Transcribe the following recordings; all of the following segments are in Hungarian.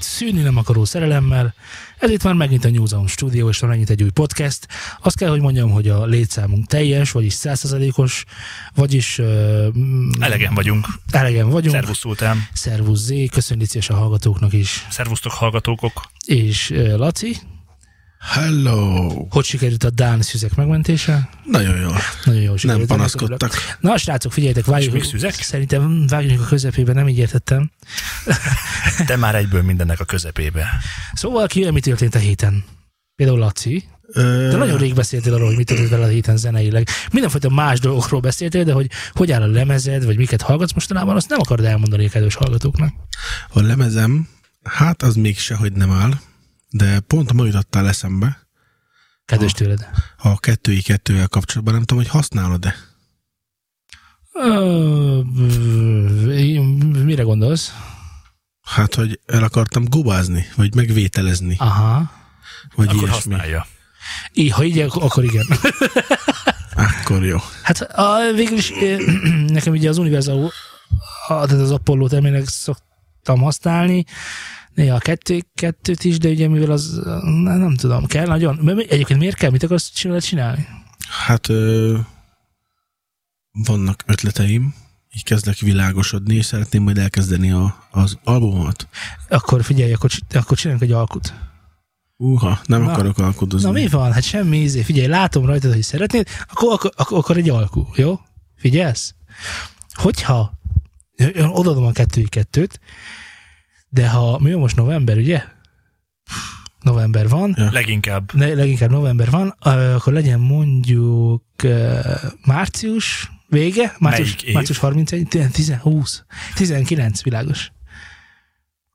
Mindenkit szűnni nem akaró szerelemmel. Ez itt már megint a New Zone Studio, és van megint egy új podcast. Azt kell, hogy mondjam, hogy a létszámunk teljes, vagyis százszerzalékos, vagyis... Uh, elegen vagyunk. Elegen vagyunk. Szervusz Szultán. Szervusz Zé, köszönjük a hallgatóknak is. Szervusztok hallgatókok. És uh, Laci. Hello! Hogy sikerült a Dán szüzek megmentése? Nagyon jó. Nagyon jó sikerült. Nem panaszkodtak. Na, srácok, figyeljetek, vágjuk. még szüzek? Szerintem vágjunk a közepébe, nem így értettem. Te már egyből mindennek a közepébe. Szóval ki, mi történt a héten? Például Laci. De nagyon rég beszéltél arról, hogy mit történt vele a héten zeneileg. Mindenfajta más dolgokról beszéltél, de hogy hogy áll a lemezed, vagy miket hallgatsz mostanában, azt nem akarod elmondani a kedves hallgatóknak. A lemezem, hát az még sehogy nem áll de pont ma jutottál eszembe. Kedves tőled. A kettői kettővel kapcsolatban nem tudom, hogy használod-e? mire gondolsz? Hát, hogy el akartam gubázni, vagy megvételezni. Aha. Vagy akkor ilyesmi. használja. I, ha így, akkor igen. akkor jó. Hát a, végül is nekem ugye az Universal, tehát az Apollo termének szoktam használni, néha a kettő, kettőt is, de ugye mivel az, nem, nem tudom, kell nagyon. Egyébként miért kell? Mit akarsz csinálni? Hát ö, vannak ötleteim, így kezdek világosodni, és szeretném majd elkezdeni a, az albumot. Akkor figyelj, akkor, akkor csináljunk egy alkut. Uha, nem na, akarok alkudozni. Na mi van? Hát semmi ízé. Figyelj, látom rajtad, hogy szeretnéd, akkor, akkor, akkor, akkor egy alkú, jó? Figyelsz? Hogyha odaadom a kettői kettőt, de ha mi most november, ugye? November van. Ja. Leginkább. Ne, leginkább november van, akkor legyen mondjuk március vége, március, március 31, 10, 20, 19, világos.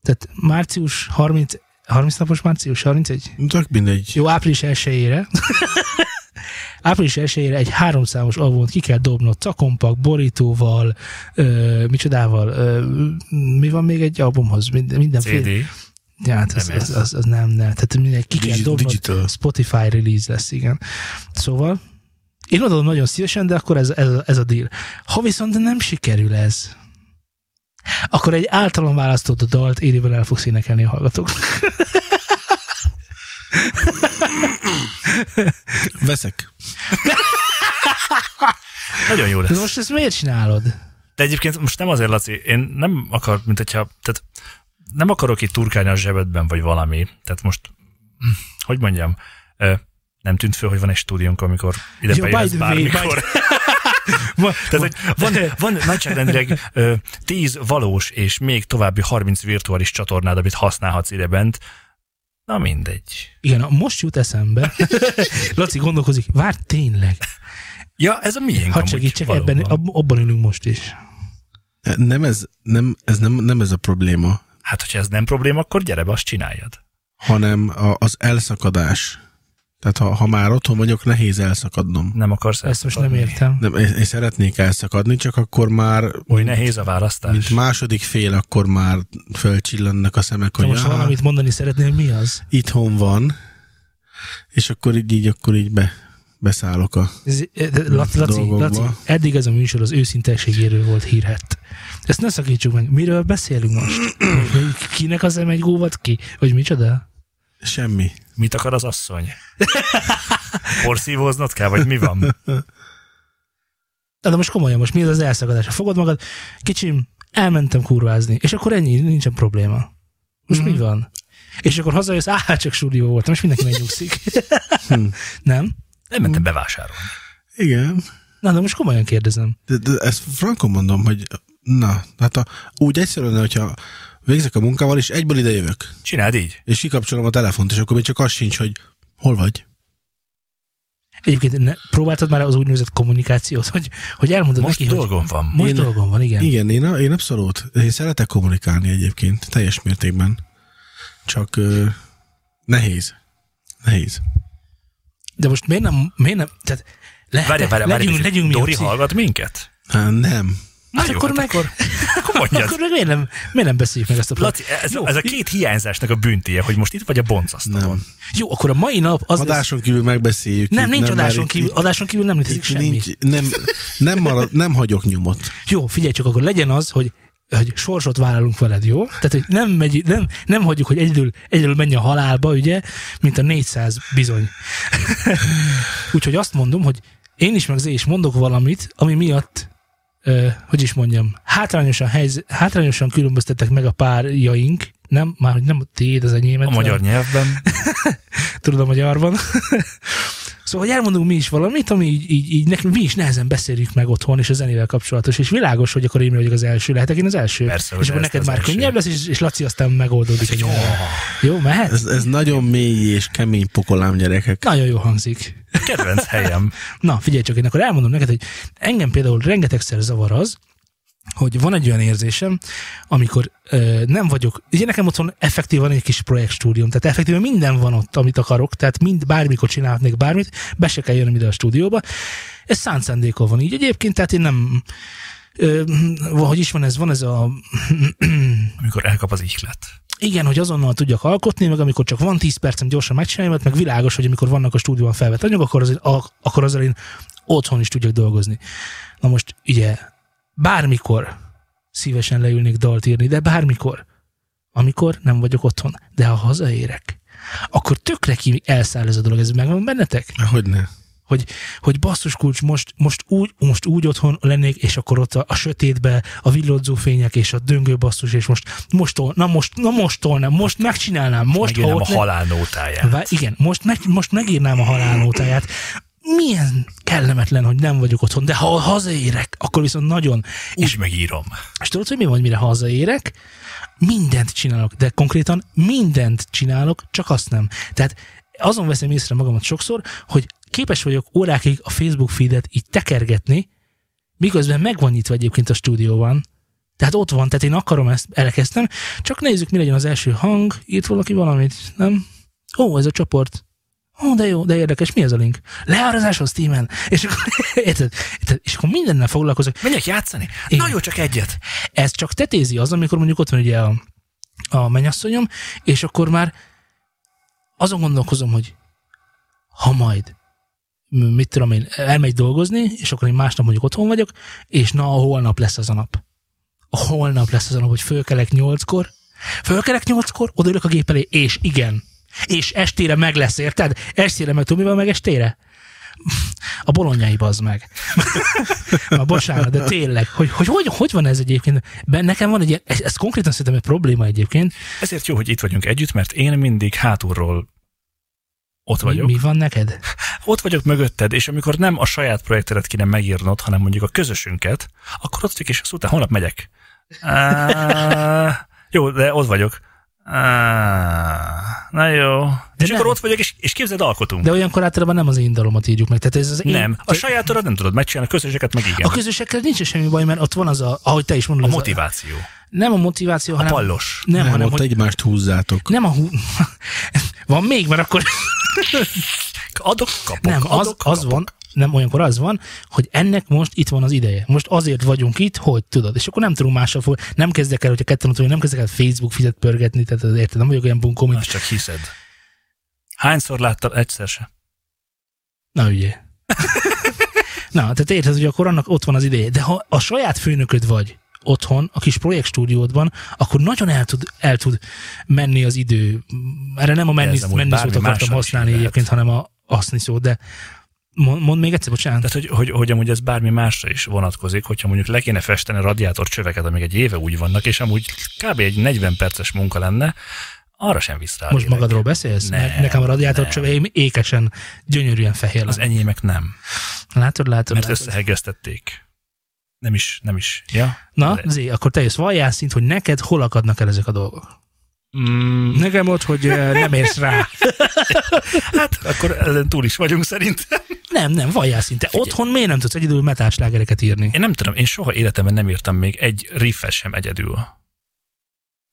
Tehát március 30, 30 napos március 31? Tök mindegy. Jó, április 1 április 1 egy háromszámos albumot ki kell dobnod, cakompak, borítóval, ö, micsodával, ö, mi van még egy albumhoz? Minden, mindenféle. CD. Ja, hát az, az, az, az, nem, nem. Tehát minden ki kell dobnod, Digital. Spotify release lesz, igen. Szóval én adom nagyon szívesen, de akkor ez, ez, ez a deal. Ha viszont nem sikerül ez, akkor egy általam választott dalt Érivel el fogsz énekelni a hallgatóknak. Veszek. Nagyon jó lesz. De most ezt miért csinálod? De egyébként most nem azért, Laci, én nem akar, mint hogyha, tehát nem akarok itt turkálni a zsebedben, vagy valami. Tehát most, hogy mondjam, nem tűnt föl, hogy van egy stúdiónk, amikor ide Jó, bejössz bármikor. van, Tehát, van, van nagyságrendileg 10 valós és még további 30 virtuális csatornád, amit használhatsz ide bent, Na mindegy. Igen, most jut eszembe. Laci gondolkozik, vár tényleg. Ja, ez a miénk Hadd segítsek, ebben, abban ülünk most is. Nem ez, nem, ez nem, nem ez a probléma. Hát, hogyha ez nem probléma, akkor gyere be, azt csináljad. Hanem a, az elszakadás. Tehát ha, ha már otthon vagyok, nehéz elszakadnom. Nem akarsz Ezt most nem értem. Nem, én, én szeretnék elszakadni, csak akkor már... Oly nehéz a választás. Mint második fél, akkor már fölcsillannak a szemek, hogy... Most valamit mondani szeretnél, mi az? Itthon van, és akkor így, így akkor így be, beszállok a ez, Laci, Laci, Laci, eddig ez a műsor az őszinteségéről volt hírhet. Ezt ne szakítsuk meg. Miről beszélünk most? Kinek az egy góvat ki? Vagy micsoda? Semmi. Mit akar az asszony? Porszívóznod kell, vagy mi van? De, de most komolyan, most mi az elszakadás? Fogod magad, kicsim, elmentem kurvázni, és akkor ennyi, nincsen probléma. Most mm. mi mhm. van? És akkor hazajössz, áh, csak súdió voltam, és mindenki megnyugszik. hm. Nem? Nem mentem bevásárolni. Igen. Na, de most komolyan kérdezem. De, de ezt frankon mondom, hogy na, hát a, úgy egyszerűen, hogyha végzek a munkával, és egyből ide jövök. Csináld így. És kikapcsolom a telefont, és akkor még csak az sincs, hogy hol vagy. Egyébként ne, próbáltad már az úgynevezett kommunikációt, hogy, hogy elmondod most neki, dolgom hogy, van. Most én, dolgom van, igen. Igen, én, én abszolút. Én szeretek kommunikálni egyébként, teljes mértékben. Csak uh, nehéz. Nehéz. De most miért nem, miért nem, tehát le, várj, várj, legyünk, várj, legyünk Dori hallgat minket? Hát nem. Hát jó, akkor hát meg... Akkor, akkor, akkor meg miért nem, miért nem beszéljük meg ezt a Laci, ez, jó. ez a két hiányzásnak a büntéje, hogy most itt vagy a boncasztalon. Jó, akkor a mai nap az Adáson kívül megbeszéljük. Nem, nincs nem adáson kívül, adáson kívül nem létezik semmi. Nincs, nem, nem, marad, nem hagyok nyomot. Jó, figyelj csak, akkor legyen az, hogy hogy sorsot vállalunk veled, jó? Tehát, hogy nem, megy, nem, nem hagyjuk, hogy egyedül, egyedül menj a halálba, ugye, mint a 400 bizony. Úgyhogy azt mondom, hogy én is meg Zé is mondok valamit, ami miatt, hogy is mondjam, hátrányosan, helyz, hátrányosan különböztetek meg a párjaink, nem, már hogy nem a tiéd az enyémet. A magyar nyelvben. Tudod a magyarban. Szóval, hogy elmondunk mi is valamit, ami így, így, így nekünk mi is nehezen beszéljük meg otthon, és a zenével kapcsolatos, és világos, hogy akkor én vagyok az első, lehetek én az első. Persze, és akkor neked már első. könnyebb lesz, és, és Laci aztán megoldódik. Jó. jó, mehet? Ez, ez nagyon mély és kemény pokolám gyerekek. Nagyon jó hangzik. Kedvenc helyem. Na, figyelj csak, én akkor elmondom neked, hogy engem például rengetegszer zavar az, hogy van egy olyan érzésem, amikor ö, nem vagyok, ugye nekem otthon effektívan egy kis projektstúdium, tehát effektíven minden van ott, amit akarok, tehát mind bármikor csinálhatnék bármit, be se kell jönnöm ide a stúdióba. Ez szánt szándékol van így egyébként, tehát én nem, ö, hogy is van ez, van ez a... amikor elkap az ihlet. Igen, hogy azonnal tudjak alkotni, meg amikor csak van 10 percem gyorsan megcsinálni, meg világos, hogy amikor vannak a stúdióban felvett anyag, akkor, az, akkor azzal én otthon is tudjak dolgozni. Na most ugye bármikor szívesen leülnék dalt írni, de bármikor, amikor nem vagyok otthon. De ha hazaérek, akkor tökre ki elszáll ez a dolog. Ez megvan bennetek? Hogy ne? Hogy, hogy basszus kulcs, most, most, úgy, most úgy otthon lennék, és akkor ott a, a sötétbe a villodzó fények, és a döngő basszus, és most, most na most, na most nem, most megcsinálnám, most Megírnám a halálnótáját. Igen, most, meg, most megírnám a halálnótáját milyen kellemetlen, hogy nem vagyok otthon, de ha hazaérek, akkor viszont nagyon. Úgy és megírom. És tudod, hogy mi van, mire hazaérek? Mindent csinálok, de konkrétan mindent csinálok, csak azt nem. Tehát azon veszem észre magamat sokszor, hogy képes vagyok órákig a Facebook feedet így tekergetni, miközben meg van nyitva egyébként a stúdióban, tehát ott van, tehát én akarom ezt, elkezdtem, csak nézzük, mi legyen az első hang, írt valaki valamit, nem? Ó, ez a csoport. Ó, de jó, de érdekes, mi ez a link? Leárazáshoz Steamen. És akkor, érted, érted, és akkor mindennel foglalkozok. Menjek játszani? Igen. Na jó, csak egyet. Ez csak tetézi az, amikor mondjuk ott van ugye a, a mennyasszonyom, és akkor már azon gondolkozom, hogy ha majd mit tudom én, elmegy dolgozni, és akkor én másnap mondjuk otthon vagyok, és na, a holnap lesz az a nap. A holnap lesz az a nap, hogy fölkelek nyolckor, fölkelek nyolckor, odaülök a gép elé, és igen, és estére meg lesz, érted? Estére meg tudom, mi van meg estére? A bolonyai bazd meg. a bocsánat, de tényleg, hogy hogy, hogy, hogy van ez egyébként? Ben, nekem van egy ilyen, ez, ez konkrétan szerintem egy probléma egyébként. Ezért jó, hogy itt vagyunk együtt, mert én mindig hátulról ott vagyok. Mi, mi van neked? Ott vagyok mögötted, és amikor nem a saját projektedet kéne megírnod, hanem mondjuk a közösünket, akkor ott vagyok, és azt utána holnap megyek. Uh, jó, de ott vagyok. Ah, na jó. De és nem. akkor ott vagyok, és, és képzeld, alkotunk. De olyankor általában nem az én dalomat írjuk meg. Tehát ez az nem, én... a sajátodat nem tudod megcsinálni, a közöseket meg igen. A közösekkel nincs semmi baj, mert ott van az a, ahogy te is mondod. A motiváció. A, nem a motiváció, a hanem... A pallos. Nem, nem hanem, ott hogy... egymást húzzátok. Nem a hú... van még, mert akkor... adok, kapok, Nem, adok, az, az kapok. van, nem olyankor az van, hogy ennek most itt van az ideje. Most azért vagyunk itt, hogy tudod. És akkor nem tudunk mással fog. Nem kezdek el, hogyha ketten ott nem kezdek el Facebook fizet pörgetni, tehát az érted, nem vagyok olyan bunkó, mint... Azt csak hiszed. Hányszor láttam? Egyszer se. Na ugye. Na, tehát érted, hogy akkor annak ott van az ideje. De ha a saját főnököd vagy, otthon, a kis projektstúdiódban, akkor nagyon el tud, el tud menni az idő. Erre nem a menni, menni szót akartam használni egyébként, hanem a aszni szót, de Mond, mond még egyszer, bocsánat. Tehát, hogy, hogy, hogy amúgy ez bármi másra is vonatkozik, hogyha mondjuk le kéne festeni a radiátor csöveket, amik egy éve úgy vannak, és amúgy kb. egy 40 perces munka lenne, arra sem visz rá. Most magadról beszélsz? Nem, Nekem a radiátor csöveim ékesen, gyönyörűen fehér. Az enyémek nem. Látod, látod. Mert látod. összehegeztették. Nem is, nem is. Ja? Na, Zé, akkor te jössz valljál szint, hogy neked hol akadnak el ezek a dolgok? Mm. Nekem ott, hogy nem érsz rá. hát akkor ezen túl is vagyunk szerintem. Nem, nem, valljál szinte. Otthon miért nem tudsz egyedül metáslágereket írni? Én nem tudom, én soha életemben nem írtam még egy riffet sem egyedül.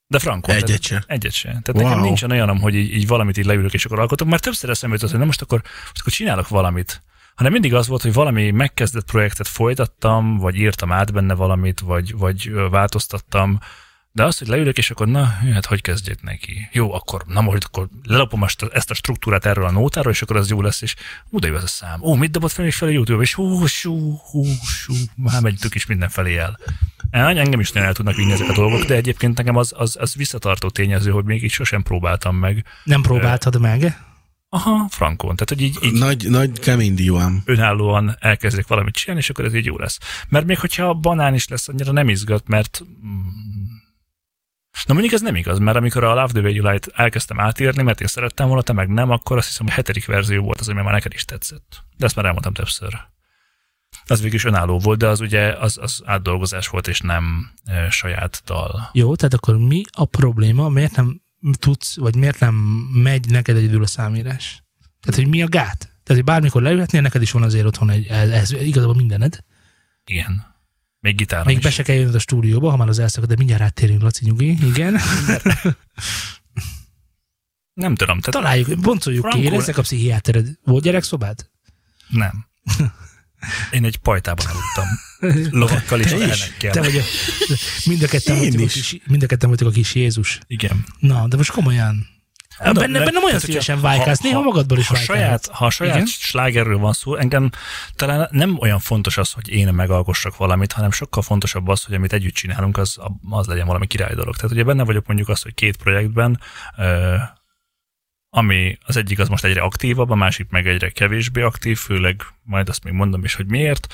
De frankon. Egyet sem. Egyet sem. Tehát wow. nekem nincsen olyanom, hogy így, így, valamit így leülök és akkor alkotok. Már többször eszembe jutott, hogy na most akkor, most akkor csinálok valamit. Hanem mindig az volt, hogy valami megkezdett projektet folytattam, vagy írtam át benne valamit, vagy, vagy változtattam, de az, hogy leülök, és akkor na, hát hogy kezdjét neki? Jó, akkor, na most akkor lelapom ezt a struktúrát erről a nótáról, és akkor az jó lesz, és oda jó ez a szám. Ó, mit dobott fel és fel a YouTube, és hú, hú, hú, hú, már megytük is mindenfelé el. Engem is nagyon el tudnak vinni ezek a dolgok, de egyébként nekem az, az, az visszatartó tényező, hogy még így sosem próbáltam meg. Nem próbáltad meg? Aha, frankon. Tehát, hogy így, így Nagy, nagy kemény dióám. önállóan elkezdek valamit csinálni, és akkor ez így jó lesz. Mert még hogyha a banán is lesz, annyira nem izgat, mert Na mondjuk ez nem igaz, mert amikor a Love the Way You Light elkezdtem átírni, mert én szerettem volna, te meg nem, akkor azt hiszem, a hetedik verzió volt az, ami már neked is tetszett. De ezt már elmondtam többször. Az végül is önálló volt, de az ugye az, az átdolgozás volt, és nem e, saját dal. Jó, tehát akkor mi a probléma? Miért nem tudsz, vagy miért nem megy neked egyedül a számírás? Tehát, hogy mi a gát? Tehát, hogy bármikor leülhetnél, neked is van azért otthon egy, ez, ez igazából mindened. Igen. Még gitárom Még is. be se kell jönnöd a stúdióba, ha már az elszakad, de mindjárt áttérünk, Laci, nyugi. Igen. Nem tudom, tehát Találjuk, boncoljuk ki, Frankon- érezzek a pszichiátered. Volt gyerekszobád? nem. Én egy pajtában aludtam. Lovakkal és elnekkel. Te vagy a, mind a ketten voltunk a kis Jézus. Igen. Na, de most komolyan. Mondom, benne, de- bennem olyan szívesen vájkálsz, ha- néha ha- magadból is ha vájkálsz. saját, ha a saját Igen? slágerről van szó, engem talán nem olyan fontos az, hogy én megalkossak valamit, hanem sokkal fontosabb az, hogy amit együtt csinálunk, az, az legyen valami király dolog. Tehát ugye benne vagyok mondjuk azt, hogy két projektben, ami az egyik az most egyre aktívabb, a másik meg egyre kevésbé aktív, főleg majd azt még mondom is, hogy miért,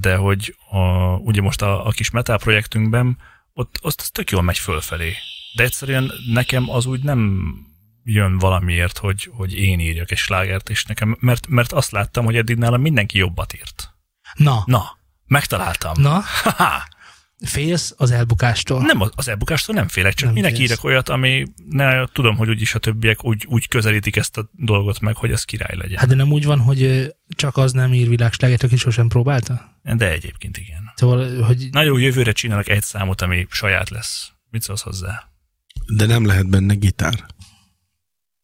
de hogy a, ugye most a, a kis metal projektünkben ott, ott az tök jól megy fölfelé. De egyszerűen nekem az úgy nem jön valamiért, hogy, hogy én írjak egy slágert, és nekem, mert, mert azt láttam, hogy eddig nálam mindenki jobbat írt. Na, Na, megtaláltam. na, Ha-ha. félsz az elbukástól. Nem az- az elbukástól nem félek, csak Nem minek félsz. írek olyat, ami ne, tudom, hogy úgyis a többiek úgy, úgy közelítik ezt a dolgot meg, hogy ez király legyen. Hát de nem úgy van, hogy csak az nem ír világslágert, aki sosem próbálta? De egyébként igen. Szóval, hogy Na jó, jövőre csinálok egy számot, ami saját lesz. Mit szólsz hozzá? De nem lehet benne gitár.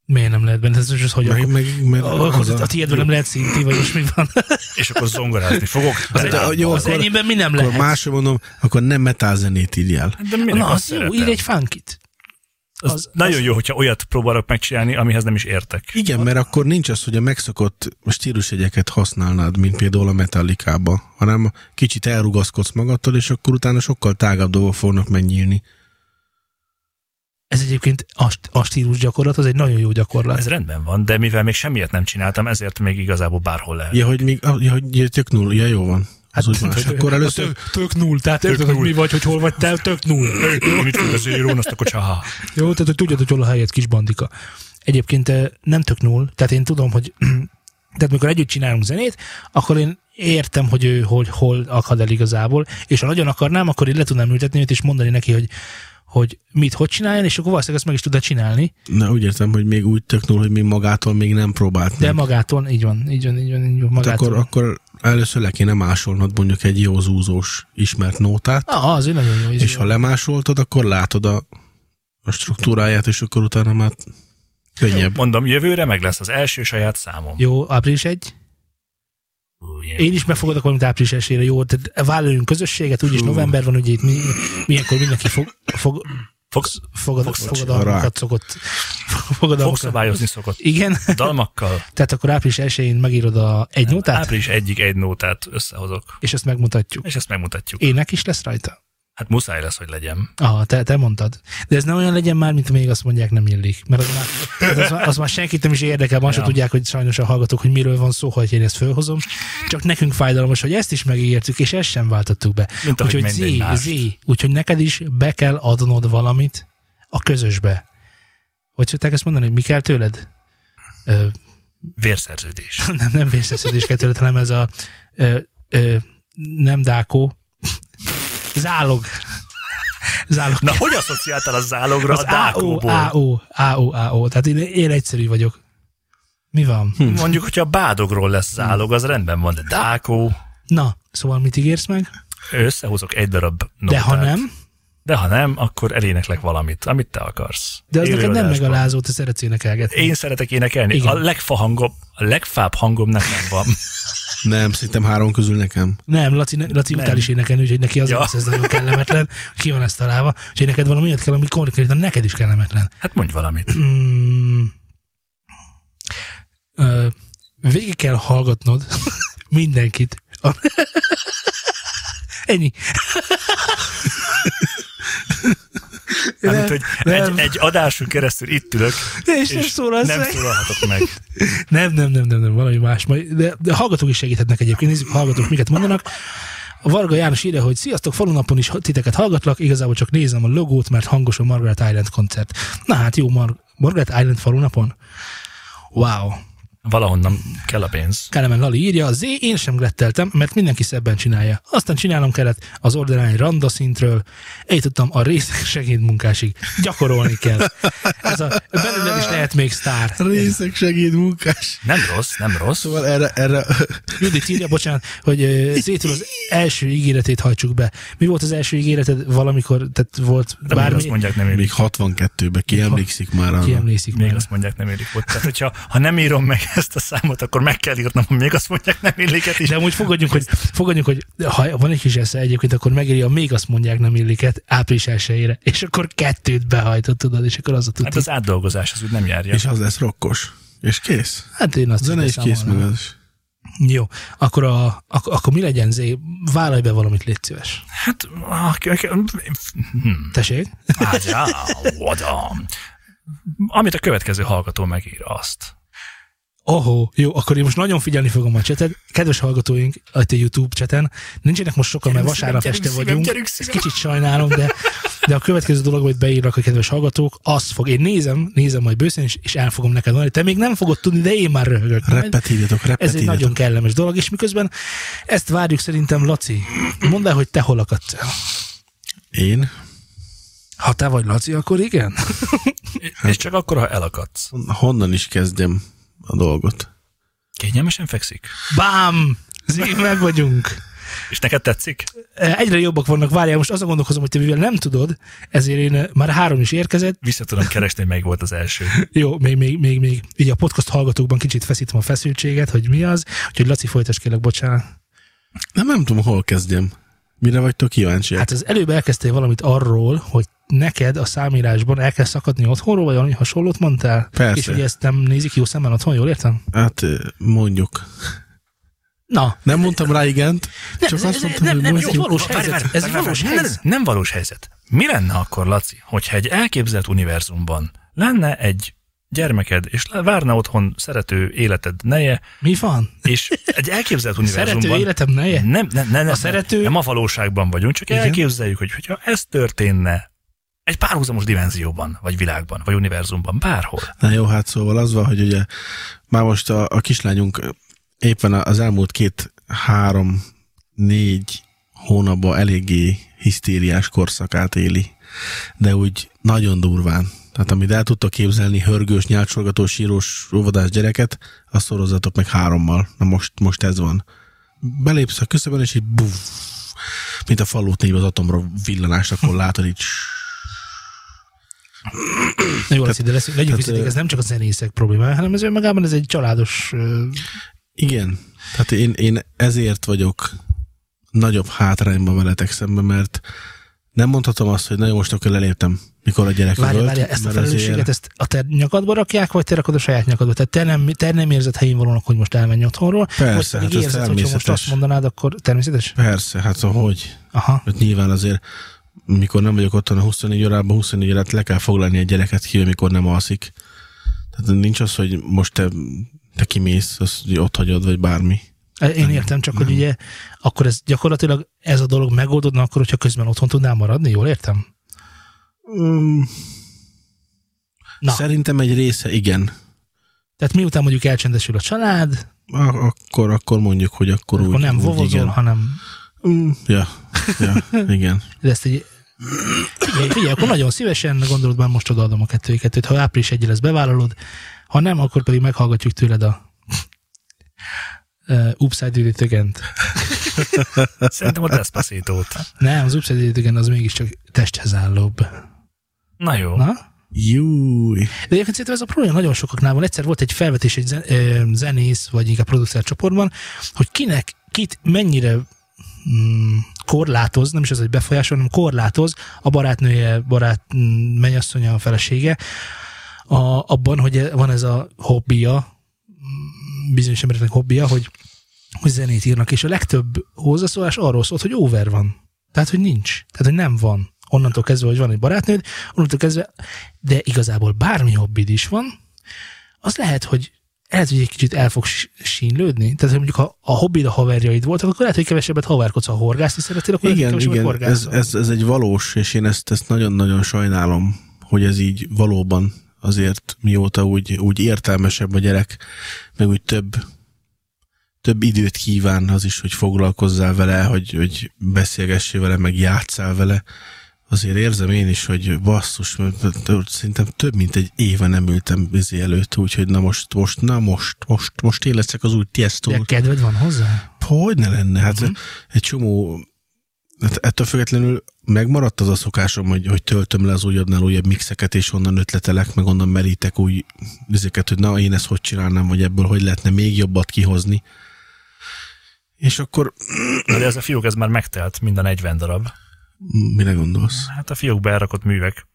miért nem lehet benne? Ez most hogy Meg, akkor, meg, meg akkor az a tiédben nem lehet szinti, vagy most mi van? És akkor zongorázni fogok. Az, De, egy, jó, az akkor- enyémben mi nem lehet? másra mondom, akkor nem metal zenét írjál. De minek Na, az jó, szeretem? írj egy funkit. Az, az- nagyon az- jó, hogyha olyat próbálok megcsinálni, amihez nem is értek. Igen, mert akkor nincs az, hogy a megszokott stílusjegyeket használnád, mint például a metallikába, hanem kicsit elrugaszkodsz magadtól, és akkor utána sokkal tágabb dolgok fognak megnyílni. Ez egyébként a, st- a stílus gyakorlat, az egy nagyon jó gyakorlat. Ez rendben van, de mivel még semmiet nem csináltam, ezért még igazából bárhol lehet. Ja, hogy, még, ah, ja, hogy tök null, ja, jó van. Az úgy más. Akkor először, Tök, tök null, tehát Tök érted, hogy null. mi vagy, hogy hol vagy te, tök null. Mit az írón, azt akkor csaha. Jó, tehát hogy tudjad, hogy hol a helyed, kis bandika. Egyébként eh, nem tök null, tehát én tudom, hogy tehát mikor együtt csinálunk zenét, akkor én értem, hogy ő hogy hol akad el igazából, és ha nagyon akarnám, akkor én le tudnám ültetni őt, és mondani neki, hogy hogy mit, hogy csináljon, és akkor valószínűleg ezt meg is tudod csinálni, na úgy értem, hogy még úgy tök null, hogy még magától még nem próbált de magától, így van, így van, így van, így van Hát magától. akkor, akkor először le kéne másolnod mondjuk egy jó zúzós ismert nótát, Ah, az nagyon jó. és ha lemásoltad, akkor látod a, a struktúráját, és akkor utána már könnyebb. Mondom, jövőre meg lesz az első saját számom. Jó, április egy. Én is megfogadok valamit április esére, jó, tehát vállaljunk közösséget, úgyis november van, ugye itt mi, milyenkor mindenki fog, fog, Fogsz, fogad, fogsz- fogadalmakat szokott. fogsz Fogadalmakat. szabályozni szokott. Igen, Dalmakkal. tehát akkor április 1 megírod a egy nótát, Április egyik egy nótát összehozok. és ezt megmutatjuk. És ezt megmutatjuk. Ének is lesz rajta? Hát muszáj lesz, hogy legyen. Ah, te, te mondtad. De ez nem olyan legyen már, mint még azt mondják, nem illik. Mert az már, az már, az már senkit nem is érdekel, se Ja. tudják, hogy sajnos a hallgatók, hogy miről van szó, hogy én ezt fölhozom. Csak nekünk fájdalmas, hogy ezt is megígértük, és ezt sem váltottuk be. Mint Úgyhogy Zé, más. Zé, úgyhogy neked is be kell adnod valamit a közösbe. Hogy szokták ezt mondani, hogy mi kell tőled? Ö, Vérszerződés. nem, nem vészeszedés kell tőled, hanem ez a ö, ö, nem dákó, zálog. Zálog. Na, hogy asszociáltál a zálogra Az a dákóból? AO, AO, AO. Tehát én, én egyszerű vagyok. Mi van? Hm. Mondjuk, hogyha a bádogról lesz zálog, az rendben van, de dákó, Na, szóval mit ígérsz meg? összehozok egy darab notát. De ha nem, De ha nem, akkor eléneklek valamit, amit te akarsz. de az neked nem Élőadásban. megalázó, te szeretsz énekelgetni. Én szeretek énekelni. Igen. A legfahangom, a legfább hangom nekem van. Nem, szerintem három közül nekem. Nem, Laci, ne- Laci Nem. utál is énekelni, úgyhogy neki az Ja. lesz ez nagyon kellemetlen. Ki van ezt találva? Úgyhogy neked valami olyat kell, ami konkrétan neked is kellemetlen. Hát mondj valamit. Mm, ö, végig kell hallgatnod mindenkit. Ennyi. Nem, hogy nem. Egy, egy adáson keresztül itt ülök, és, és nem, szólalsz nem szólalhatok meg. Nem, nem, nem, nem, nem, valami más. De, de hallgatók is segíthetnek egyébként. Nézzük, hallgatók miket mondanak. A Varga János írja, hogy sziasztok, falunapon is titeket hallgatlak, igazából csak nézem a logót, mert hangos a Margaret Island koncert. Na hát jó, Mar- Margaret Island falunapon? Wow. Valahonnan kell a pénz. Kelemen Lali írja, Z, én sem gretteltem, mert mindenki szebben csinálja. Aztán csinálnom kellett az ordinány randa szintről, eljutottam a részek segédmunkásig. Gyakorolni kell. Ez a, belőled is lehet még sztár. Részek segédmunkás. Nem rossz, nem rossz. Szóval erre... erre... Judit írja, bocsánat, hogy Zétől az első ígéretét hajtsuk be. Mi volt az első ígéreted valamikor, tehát volt de bármi? Azt mondják, nem Még 62-ben, ki emlékszik már arra? Ki emlékszik Még már. azt mondják, nem érik ott. Tehát, hogyha ha nem írom meg ezt a számot, akkor meg kell írnom, hogy még azt mondják, nem illiket is. De amúgy fogadjunk, hogy, fogadjunk, hogy ha van egy kis esze egyébként, akkor megírja, még azt mondják, nem illiket április elsőjére, és akkor kettőt behajtott, tudod, és akkor az a tuti. Hát az átdolgozás az úgy nem járja. És az lesz rokkos. És kész. Hát én azt Zene is kész meg az. Jó, akkor, a, ak- akkor mi legyen, Zé? Vállalj be valamit, légy szíves. Hát, hmm. tessék? Hát, Amit a következő hallgató megír, azt. Ohó, jó, akkor én most nagyon figyelni fogom a csetet. Kedves hallgatóink, a YouTube cseten, nincsenek most sokan, mert vasárnap este vagyunk. Ezt kicsit sajnálom, de, de a következő dolog, hogy beírnak a kedves hallgatók, azt fog, én nézem, nézem majd bőszén, és, és el fogom neked mondani. Te még nem fogod tudni, de én már röhögök. Repetírjatok, Ez egy nagyon kellemes dolog, és miközben ezt várjuk szerintem, Laci, mondd el, hogy te hol akadsz el. Én? Ha te vagy Laci, akkor igen. és csak akkor, ha elakadsz. Honnan is kezdjem? A dolgot. Kényelmesen fekszik? Bám! Zig, meg vagyunk. És neked tetszik? Egyre jobbak vannak. Várjál, most azon gondolkozom, hogy te mivel nem tudod, ezért én már három is érkezett. Vissza tudom keresni, melyik volt az első. Jó, még, még, még, még így a podcast hallgatókban kicsit feszítem a feszültséget, hogy mi az, úgyhogy Laci folytas kérlek, bocsánat. Nem, nem tudom, hol kezdjem. Mire vagytok kíváncsiak? Hát az előbb elkezdtél valamit arról, hogy neked a számírásban el kell szakadni otthonról, vagy valami hasonlót mondtál? Persze. És hogy ezt nem nézik jó szemmel otthon, jól értem? Hát mondjuk. Na. Nem mondtam rá igent, nem, csak azt mondtam, nem, hogy nem. Ez valós helyzet. Várj, ez valós helyzet. Nem, nem valós helyzet. Mi lenne akkor, Laci, hogyha egy elképzelt univerzumban lenne egy gyermeked, és várna otthon szerető életed neje. Mi van? És egy elképzelt univerzumban... Szerető életem neje? Nem, nem, nem, nem, a szerető... nem a valóságban vagyunk, csak Igen? elképzeljük, hogy hogyha ez történne egy párhuzamos dimenzióban, vagy világban, vagy univerzumban, bárhol. Na jó, hát szóval az van, hogy ugye már most a, a kislányunk éppen az elmúlt két, három, négy hónapban eléggé hisztériás korszakát éli, de úgy nagyon durván. Tehát amit el tudtok képzelni, hörgős, nyálcsolgatós, sírós, óvodás gyereket, azt szorozatok meg hárommal. Na most, most ez van. Belépsz a küszöbön, és így buff, mint a falót név az atomra villanást, akkor látod így Na jó, lesz, de lesz, legyünk visszaték, ez nem csak a zenészek problémája, hanem ez önmagában ez egy családos... Igen, tehát én, én ezért vagyok nagyobb hátrányban veletek szemben, mert nem mondhatom azt, hogy nagyon most akkor leléptem, mikor a gyerek Várja, várja, ezt a felelősséget, azért... ezt a te nyakadba rakják, vagy te rakod a saját nyakadba? Tehát te nem, te nem érzed helyén valónak, hogy most elmenj otthonról, Persze, vagy hát érzed, hogyha most azt mondanád, akkor természetes? Persze, hát szóval hogy? Aha. Hát nyilván azért mikor nem vagyok otthon a 24 órában, 24 órát le kell foglalni egy gyereket ki, amikor nem alszik. Tehát nincs az, hogy most te, te kimész, azt hogy ott hagyod, vagy bármi. Én értem, csak nem. hogy ugye akkor ez gyakorlatilag ez a dolog megoldódna akkor, hogyha közben otthon tudnál maradni, jól értem? Um, Na. Szerintem egy része igen. Tehát miután mondjuk elcsendesül a család, akkor, akkor mondjuk, hogy akkor, akkor úgy, nem vovozol, hanem Mm, ja, ja, igen. De ezt egy, figyelj, figyelj, akkor nagyon szívesen gondolod már most odaadom a kettőjéket, ha április egy lesz bevállalod, ha nem, akkor pedig meghallgatjuk tőled a uh, Upside Down Tögent. Szerintem a despacito Nem, az Upside Down Tögent az mégiscsak testhez állóbb. Na jó. Na? Júj. De egyébként szerintem ez a probléma nagyon sokaknál van. Egyszer volt egy felvetés egy zenész, vagy inkább producer csoportban, hogy kinek, kit mennyire mm, korlátoz, nem is az, hogy befolyásol, hanem korlátoz a barátnője, barát mm, mennyasszonya, a felesége, a, abban, hogy van ez a hobbija, mm, bizonyos embereknek hobbija, hogy hogy zenét írnak, és a legtöbb hozzászólás arról szólt, hogy over van. Tehát, hogy nincs. Tehát, hogy nem van. Onnantól kezdve, hogy van egy barátnőd, onnantól kezdve, de igazából bármi hobbid is van, az lehet, hogy lehet, hogy egy kicsit el fog sínlődni. Tehát, hogy mondjuk ha a hobbid a haverjaid voltak, akkor lehet, hogy kevesebbet havárkodsz, ha horgászni szeretnél, akkor igen, igen, ez, ez, ez, egy valós, és én ezt, ezt nagyon-nagyon sajnálom, hogy ez így valóban azért mióta úgy, úgy értelmesebb a gyerek, meg úgy több több időt kíván az is, hogy foglalkozzál vele, hogy, hogy beszélgessél vele, meg játszál vele. Azért érzem én is, hogy basszus, szerintem több mint egy éve nem ültem bizé előtt, úgyhogy na most, most, na most, most, most én leszek az új Tiesto. De kedved van hozzá? Hogy ne lenne? Hát uh-huh. egy csomó Hát ettől függetlenül megmaradt az a szokásom, hogy, hogy töltöm le az újabbnál újabb mixeket, és onnan ötletelek, meg onnan merítek új vizeket, hogy na, én ezt hogy csinálnám, vagy ebből hogy lehetne még jobbat kihozni. És akkor... De ez a fiúk, ez már megtelt minden 40 darab. Mire gondolsz? Hát a fiúk berakott művek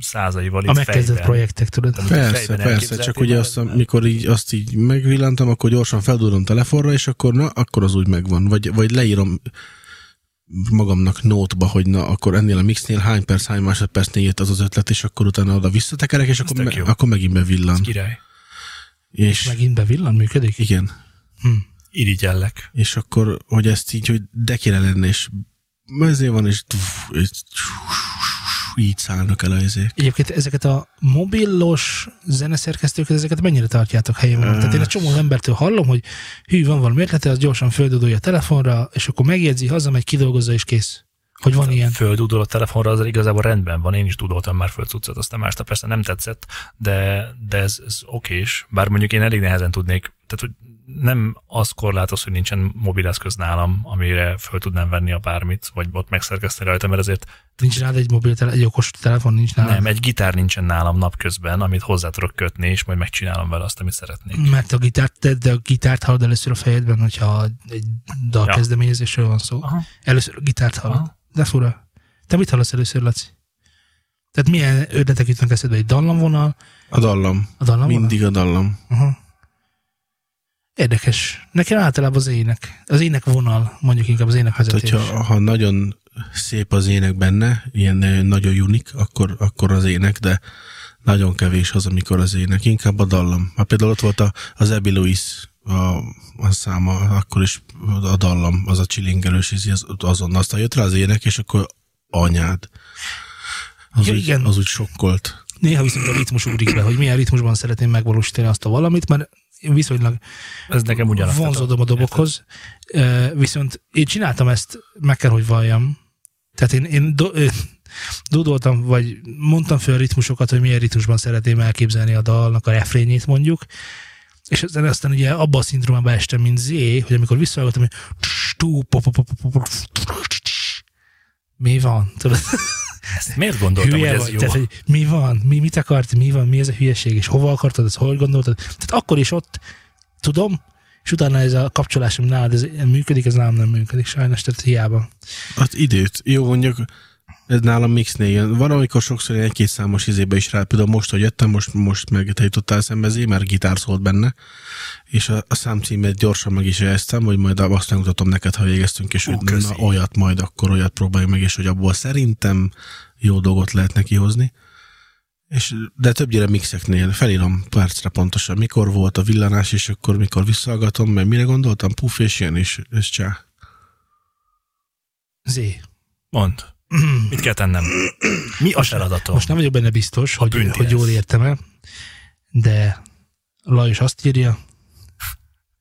százaival A megkezdett fejben. projektek, tudod? Persze, persze, csak ugye azt, amikor így, azt így megvillantam, akkor gyorsan feldúrom telefonra, és akkor na, akkor az úgy megvan. Vagy, vagy leírom magamnak nótba, hogy na, akkor ennél a mixnél hány perc, hány másodpercnél jött az az ötlet, és akkor utána oda visszatekerek, és akkor, me- akkor megint bevillan. Ez király. És, és megint bevillan, működik? Igen. Hm. Irigyellek. És akkor, hogy ezt így, hogy de kéne lenne, és ezért van, és, és így szállnak el a izék. Egyébként ezeket a mobilos zeneszerkesztőket, ezeket mennyire tartjátok helyen van? Uh, Tehát én egy csomó embertől hallom, hogy hű, van valami ötlete, az gyorsan földudolja a telefonra, és akkor megjegyzi, hazamegy, kidolgozza, és kész. Hogy van ilyen? Földudol a telefonra, az igazából rendben van, én is tudoltam már földcuccot, aztán másnap persze nem tetszett, de, de ez, ez okés, bár mondjuk én elég nehezen tudnék, tehát hogy nem az korlátoz, hogy nincsen mobileszköz nálam, amire föl tudnám venni a bármit, vagy ott megszerkeszteni rajta, mert ezért... Nincs rád egy mobil, egy okos telefon nincs nálam? Nem, egy gitár nincsen nálam napközben, amit hozzá tudok kötni, és majd megcsinálom vele azt, amit szeretnék. Mert a gitárt, de a gitárt hallod először a fejedben, hogyha egy dal ja. kezdeményezésről van szó. Aha. Először a gitárt hallod. Aha. De fura. Te mit hallasz először, Laci? Tehát milyen ötletek jutnak eszedbe? Egy dallamvonal? A dallam. A dallam Mindig a dallam. Aha. Érdekes. Nekem általában az ének. Az ének vonal, mondjuk inkább az ének hát, hogyha, ha nagyon szép az ének benne, ilyen nagyon unik, akkor, akkor az ének, de nagyon kevés az, amikor az ének, inkább a dallam. Hát például ott volt a, az Abby Louis a, a száma, akkor is a dallam, az a csilingelős, az, azon aztán jött rá az ének, és akkor anyád. Az, ja, úgy, igen. az úgy sokkolt. Néha viszont a ritmus ugrik be, hogy milyen ritmusban szeretném megvalósítani azt a valamit, mert viszonylag Ez nekem ugyanaz. vonzódom a dobokhoz. Érted? Viszont én csináltam ezt, meg kell, hogy valljam. Tehát én, én do, dudoltam, vagy mondtam fel a ritmusokat, hogy milyen ritmusban szeretném elképzelni a dalnak a refrényét mondjuk, és aztán, aztán ugye abba a szindrómába estem, mint Z, hogy amikor visszahallgatom, hogy mi van? Tudod? Ezt miért gondoltam, Hülye hogy ez vagy, jó? Tehát, hogy mi van? Mi, mit akart? Mi van? Mi ez a hülyeség? És hova akartad? Ezt hogy gondoltad? Tehát akkor is ott tudom, és utána ez a kapcsolásom nálad ez működik, ez nálam nem működik, sajnos, tehát hiába. Hát időt. Jó, mondjuk ez nálam mixnél jön. Van, amikor sokszor egy-két számos izébe is rá, például most, hogy jöttem, most, most meg te jutottál szembezé, mert gitár szólt benne, és a, a számcímet gyorsan meg is jeleztem, hogy majd azt megmutatom neked, ha végeztünk, és Ó, hogy na, olyat majd akkor olyat próbálj meg, és hogy abból szerintem jó dolgot lehet neki hozni. És, de többnyire mixeknél felírom percre pontosan, mikor volt a villanás, és akkor mikor visszahallgatom, mert mire gondoltam, puff, és jön, és, és csá. Zé. Mond. Mit kell tennem? Mi a feladatom? Most nem vagyok benne biztos, hogy, hogy jól értem-e, de Lajos azt írja,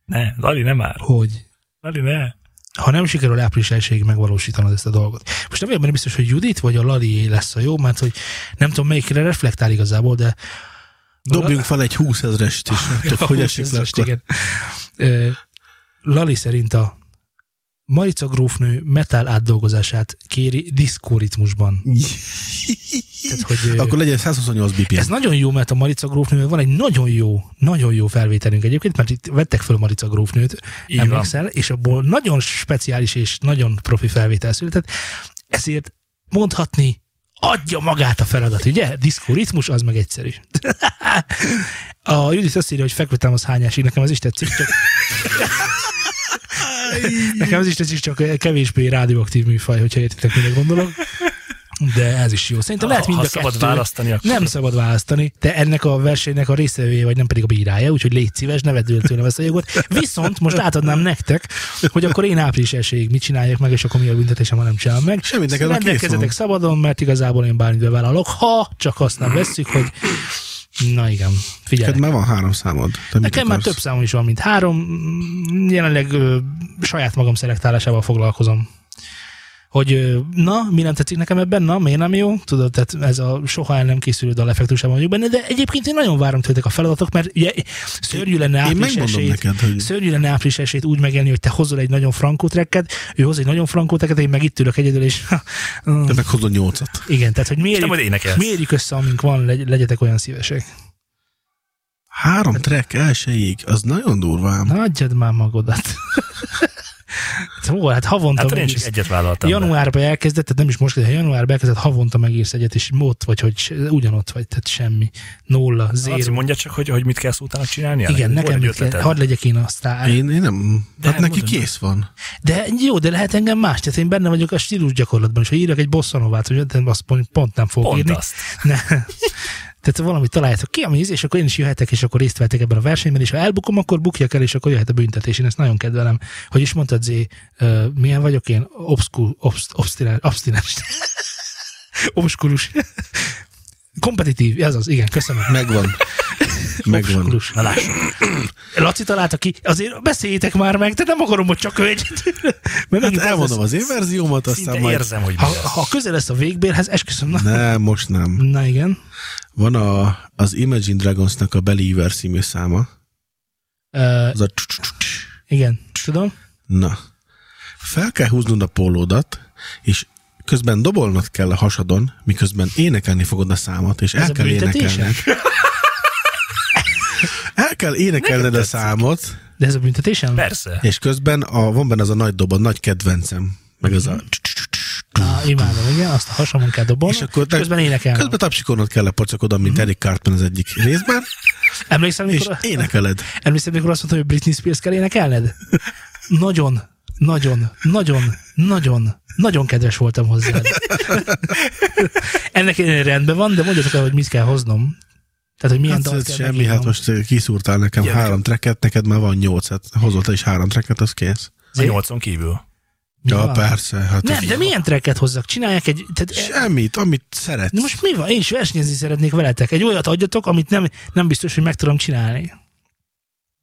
ne, Lali nem már. Hogy? Lali ne. Ha nem sikerül április elsőig megvalósítanod ezt a dolgot. Most nem vagyok benne biztos, hogy Judit vagy a Lali lesz a jó, mert hogy nem tudom melyikre reflektál igazából, de Dobjunk fel egy 20 ezerest is, nem tudom, hogy esik le akkor. Lali szerint a Marica grófnő metal átdolgozását kéri diszkóritmusban. Tehát, hogy, Akkor legyen 128 BPM. Ez nagyon jó, mert a Marica grófnő van egy nagyon jó, nagyon jó felvételünk egyébként, mert itt vettek fel a Marica grófnőt, emlékszel, és abból nagyon speciális és nagyon profi felvétel született, ezért mondhatni, adja magát a feladat, ugye? Diszkóritmus, az meg egyszerű. a Judit azt írja, hogy fekvetem az hányásig, nekem az is tetszik, csak Nekem ez is tetszik, csak kevésbé rádióaktív műfaj, hogyha értitek, mire gondolok de ez is jó. Szerintem lehet mind a szabad kettő. választani, akkor... Nem szabad választani, de ennek a versenynek a részevője vagy nem pedig a bírája, úgyhogy légy szíves, ne vedd tőlem ezt a jogot. Viszont most átadnám nektek, hogy akkor én április esélyig mit csináljak meg, és akkor mi a büntetésem, ha nem csinálom meg. Semmit neked Rendelkezetek szabadon, mert igazából én bármit bevállalok, ha csak azt nem veszük, hogy Na igen, figyelj. már van három számod. Te Nekem már több számom is van, mint három. Jelenleg ö, saját magam szelektálásával foglalkozom hogy na, mi nem tetszik nekem ebben, na, miért nem jó? Tudod, tehát ez a soha el nem készülő dal effektusában vagyok benne, de egyébként én nagyon várom tőletek a feladatok, mert ugye szörnyű lenne április esélyt, neked, hogy... szörnyű lenne április esélyt úgy megélni, hogy te hozol egy nagyon frankó trekket, ő hoz egy nagyon frankó trekket, én meg itt ülök egyedül, és... te meg hozod nyolcat. Igen, tehát hogy mérjük, mérjük össze, amink van, legy, legyetek olyan szívesek. Három hát, track elsőjég, az nagyon durvám. Nagyjad már magadat. Szóval, hát havonta hát én csak egyet vállaltam. Januárban elkezdett, tehát nem is most, de januárban elkezdett, havonta megírsz egyet, és ott vagy, hogy ugyanott vagy, tehát semmi. Nulla, zéro. Azt mondja csak, hogy, hogy mit kell utána csinálni? Igen, nekem mit kell, hadd legyek én aztán. Én, én nem, de hát neki mondom, kész van. De jó, de lehet engem más, tehát én benne vagyok a stílus gyakorlatban, és ha írok egy bosszanovát, hogy azt pont nem fog pont írni. Azt. Ne. Tehát valamit találjátok ki, ami íz, és akkor én is jöhetek, és akkor részt vettek ebben a versenyben, és ha elbukom, akkor bukjak el, és akkor jöhet a büntetés. Én ezt nagyon kedvelem. Hogy is mondtad, Zé, uh, milyen vagyok én? Obscur, obst, obstinens. obstinens. Obskurus. Kompetitív, ez az, igen, köszönöm. Megvan. Megvan. Na lássuk. Laci találta ki, azért beszéljétek már meg, de nem akarom, hogy csak egy. Mert hát elmondom az én verziómat, aztán majd... érzem, hogy ha, ha közel lesz a végbérhez, esküszöm. Na. Nem, most nem. Na igen. Van a, az Imagine Dragonsnak a Believer című száma. Uh, az a igen, tudom. Na. Fel kell húznod a pólódat, és közben dobolnod kell a hasadon, miközben énekelni fogod a számot, és Ez el kell énekelni. el kell énekelned a számot. De ez a büntetésem? Persze. És közben a, van benne az a nagy dob, a nagy kedvencem, meg az a Ah, imádom, igen, azt a hasamon kell dobolni, és, akkor és közben énekelni. Közben tapsikolnod kell a pocakod, mint mm-hmm. Eric Cartman az egyik részben. Emlékszem, mikor... És énekeled. Emlékszem, mikor azt mondtam, hogy Britney Spears kell énekelned? Nagyon, nagyon, nagyon, nagyon, nagyon kedves voltam hozzá. Ennek rendben van, de mondjatok el, hogy mit kell hoznom. Tehát, hogy milyen hát, kell Semmi, hát most kiszúrtál nekem Igen. három treket, neked már van nyolc, hát hozott is három treket, az kész. A nyolcon kívül. Mi ja, van? persze. Hát nem, de milyen treket hozzak? Csinálják egy... Tehát, Semmit, amit szeretsz. De most mi van? Én is versenyezni szeretnék veletek. Egy olyat adjatok, amit nem, nem biztos, hogy meg tudom csinálni.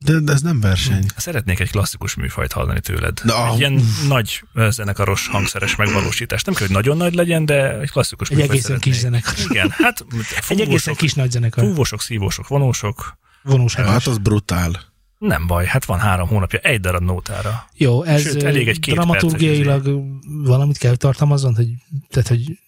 De, de ez nem verseny. Szeretnék egy klasszikus műfajt hallani tőled. No. Egy ilyen nagy zenekaros hangszeres megvalósítás. Nem kell, hogy nagyon nagy legyen, de egy klasszikus egy műfajt egészen szeretnék. kis zenekar. Igen, hát egy egészen kis nagy zenekar. Fúvósok, szívósok, vonósok. Vonós ja, hát az brutál. Nem baj, hát van három hónapja, egy darab nótára. Jó, ez Sőt, elég egy dramaturgiailag valamit kell tartalmazzon, hogy, tehát, hogy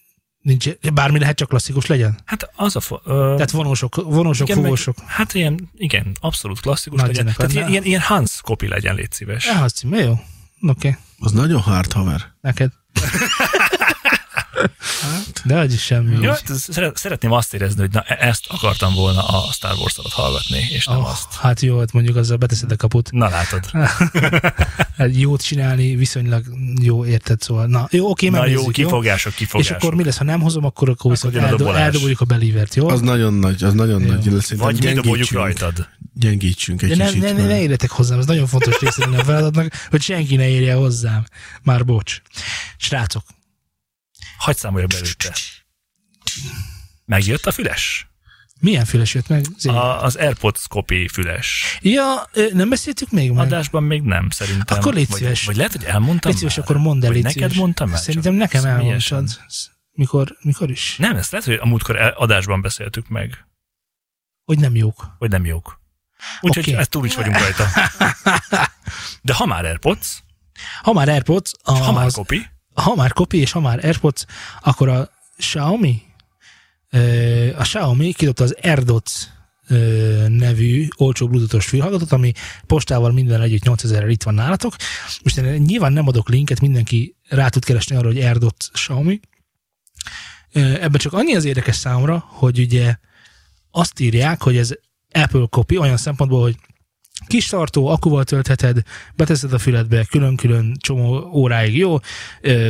nincs, bármi lehet, csak klasszikus legyen? Hát az a... Fo- ö, tehát vonósok, vonósok, igen, fogósok. Meg, hát ilyen, igen, abszolút klasszikus Nagy legyen. Tehát ilyen, ilyen, ilyen Hans kopi legyen, légy szíves. Ja, az cím, jó. Oké. Okay. Az nagyon hard haver. Neked. Hát, de az is semmi. Jó, hát szeretném azt érezni, hogy na, e- ezt akartam volna a Star Wars alatt hallgatni, és nem oh, azt. Hát jó, hát mondjuk azzal beteszed a kaput. Na látod. hát jót csinálni, viszonylag jó, érted, szóval. Na, jó, oké, Na jó, kifogások, kifogások. És akkor mi lesz, ha nem hozom, akkor, akkor viszont eldo- eldoboljuk a belivert, jó? Az nagyon nagy, az nagyon jó. nagy. Lesz, Vagy mi doboljuk rajtad. Gyengítsünk egy De kicsit. Ne, ne, ne, érjetek hozzám, ez nagyon fontos része a feladatnak, hogy senki ne érje hozzám. Már bocs. Srácok, Hagy számolja belőtte. Megjött a füles? Milyen füles jött meg? A, az AirPods copy füles. Ja, nem beszéltük még meg? Adásban még nem, szerintem. Akkor légy szíves. Vagy, vagy lehet, hogy elmondtam Légy szíves, akkor mondd el, légy neked mondtam el? Szerintem nekem elmondtad. Mikor, mikor is? Nem, ezt lehet, hogy a múltkor adásban beszéltük meg. Hogy nem jók. Hogy nem jók. Úgyhogy okay. ezt túl is vagyunk rajta. De ha már AirPods. Ha már AirPods. Az, ha már copy ha már Kopi és ha már AirPods, akkor a Xiaomi, a Xiaomi kidobta az AirDots nevű olcsó bluetoothos fülhallgatót, ami postával minden együtt 8000 itt van nálatok. Most én nyilván nem adok linket, mindenki rá tud keresni arra, hogy AirDots Xiaomi. Ebben csak annyi az érdekes számomra, hogy ugye azt írják, hogy ez Apple copy olyan szempontból, hogy Kis tartó, akuval töltheted, beteszed a füledbe, külön-külön csomó óráig jó,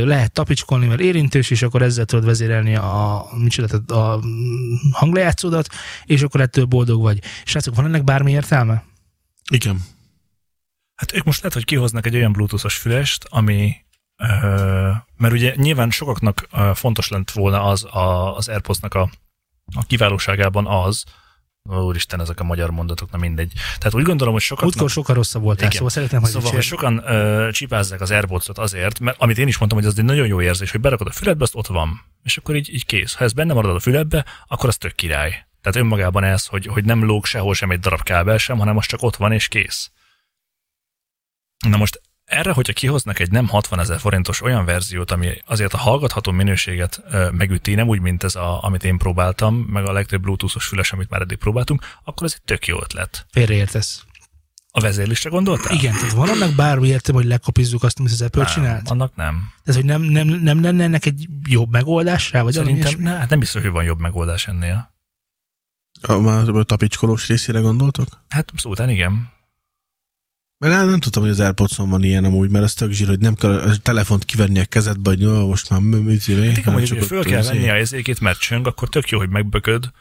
lehet tapicskolni, mert érintős, és akkor ezzel tudod vezérelni a, micsoda, a hanglejátszódat, és akkor ettől boldog vagy. Srácok, van ennek bármi értelme? Igen. Hát ők most lehet, hogy kihoznak egy olyan bluetoothos fülest, ami mert ugye nyilván sokaknak fontos lent volna az a, az AirPods-nak a, a kiválóságában az, Úristen, ezek a magyar mondatok, na mindegy. Tehát úgy gondolom, hogy sokat. Útkor sokkal rosszabb volt, szóval szeretném, hogy Szóval, hogy sokan ö, csipázzák az airpods azért, mert amit én is mondtam, hogy az egy nagyon jó érzés, hogy berakod a füledbe, azt ott van. És akkor így, így kész. Ha ez benne marad a füledbe, akkor az tök király. Tehát önmagában ez, hogy, hogy nem lóg sehol sem egy darab kábel sem, hanem az csak ott van és kész. Na most erre, hogyha kihoznak egy nem 60 ezer forintos olyan verziót, ami azért a hallgatható minőséget megüti, nem úgy, mint ez, a, amit én próbáltam, meg a legtöbb bluetoothos füles, amit már eddig próbáltunk, akkor ez egy tök jó ötlet. Félreértesz. A vezérlisre gondoltál? Igen, tehát van annak bármi értem, hogy lekopizzuk azt, amit az Apple nem, csinált? Annak nem. Ez, hogy nem, nem, nem lenne ennek egy jobb megoldás rá? Vagy Szerintem ne, hát nem biztos, hogy van jobb megoldás ennél. A, már a tapicskolós részére gondoltok? Hát szóval igen. Mert nem, nem tudtam, hogy az airpods van ilyen amúgy, mert az tök zsír, hogy nem kell a telefont kivenni a kezedbe, hogy jó, most már mit hát Igen, hogy föl kell venni a ezékét, mert csöng, akkor tök jó, hogy megbököd.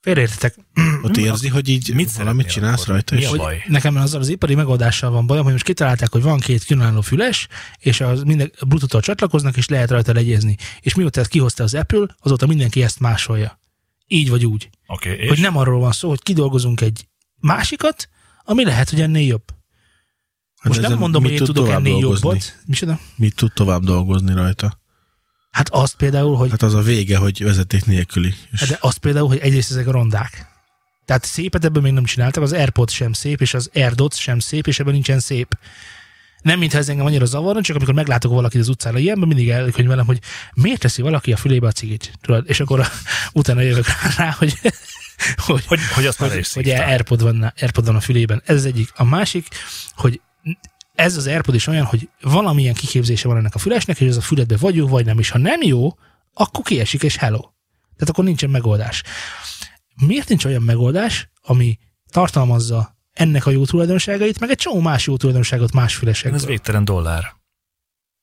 Félreértetek. Ott érzi, hogy így mit valamit csinálsz rajta, Mi a baj? Nekem azzal az ipari megoldással van bajom, hogy most kitalálták, hogy van két különálló füles, és az minden bluetooth csatlakoznak, és lehet rajta legyezni. És mióta ezt kihozta az Apple, azóta mindenki ezt másolja. Így vagy úgy. Okay, hogy nem arról van szó, hogy kidolgozunk egy másikat, ami lehet, hogy ennél jobb. Hát Most nem mondom, hogy én tudok ennél dolgozni? jobbat. Micsoda? Mit tud tovább dolgozni rajta? Hát azt például, hogy... Hát az a vége, hogy vezeték nélküli. És... Hát de azt például, hogy egyrészt ezek a rondák. Tehát szépet ebből még nem csináltak, az AirPods sem szép, és az AirDots sem szép, és ebben nincsen szép. Nem, mintha ez engem annyira zavarna, csak amikor meglátok valakit az utcán, ilyenben mindig elkönyvelem, hogy miért teszi valaki a fülébe a cigit. Tudod? És akkor a, utána jövök rá, hogy hogy, hogy, hogy, azt hogy, hogy Airpod van, Airpod van a fülében. Ez az egyik. A másik, hogy ez az AirPod is olyan, hogy valamilyen kiképzése van ennek a fülesnek, és ez a füledbe vagy jó, vagy nem. És ha nem jó, akkor kiesik, és hello. Tehát akkor nincsen megoldás. Miért nincs olyan megoldás, ami tartalmazza ennek a jó tulajdonságait, meg egy csomó más jó tulajdonságot más fülesekből? Ez végtelen dollár.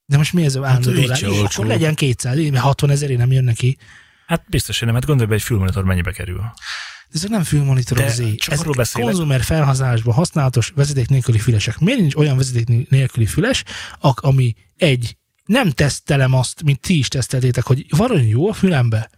De most mi ez a állandó hát, dollár? Akkor legyen 200, 60 ezeré nem jön neki. Hát biztos, hogy nem. Hát gondolj be, egy fülmonitor mennyibe kerül ezek nem fülmonitorozé. Csak arról beszélek. konzumer felhasználásban használatos vezeték nélküli fülesek. Miért nincs olyan vezeték nélküli füles, ami egy, nem tesztelem azt, mint ti is teszteltétek, hogy van jó a fülembe,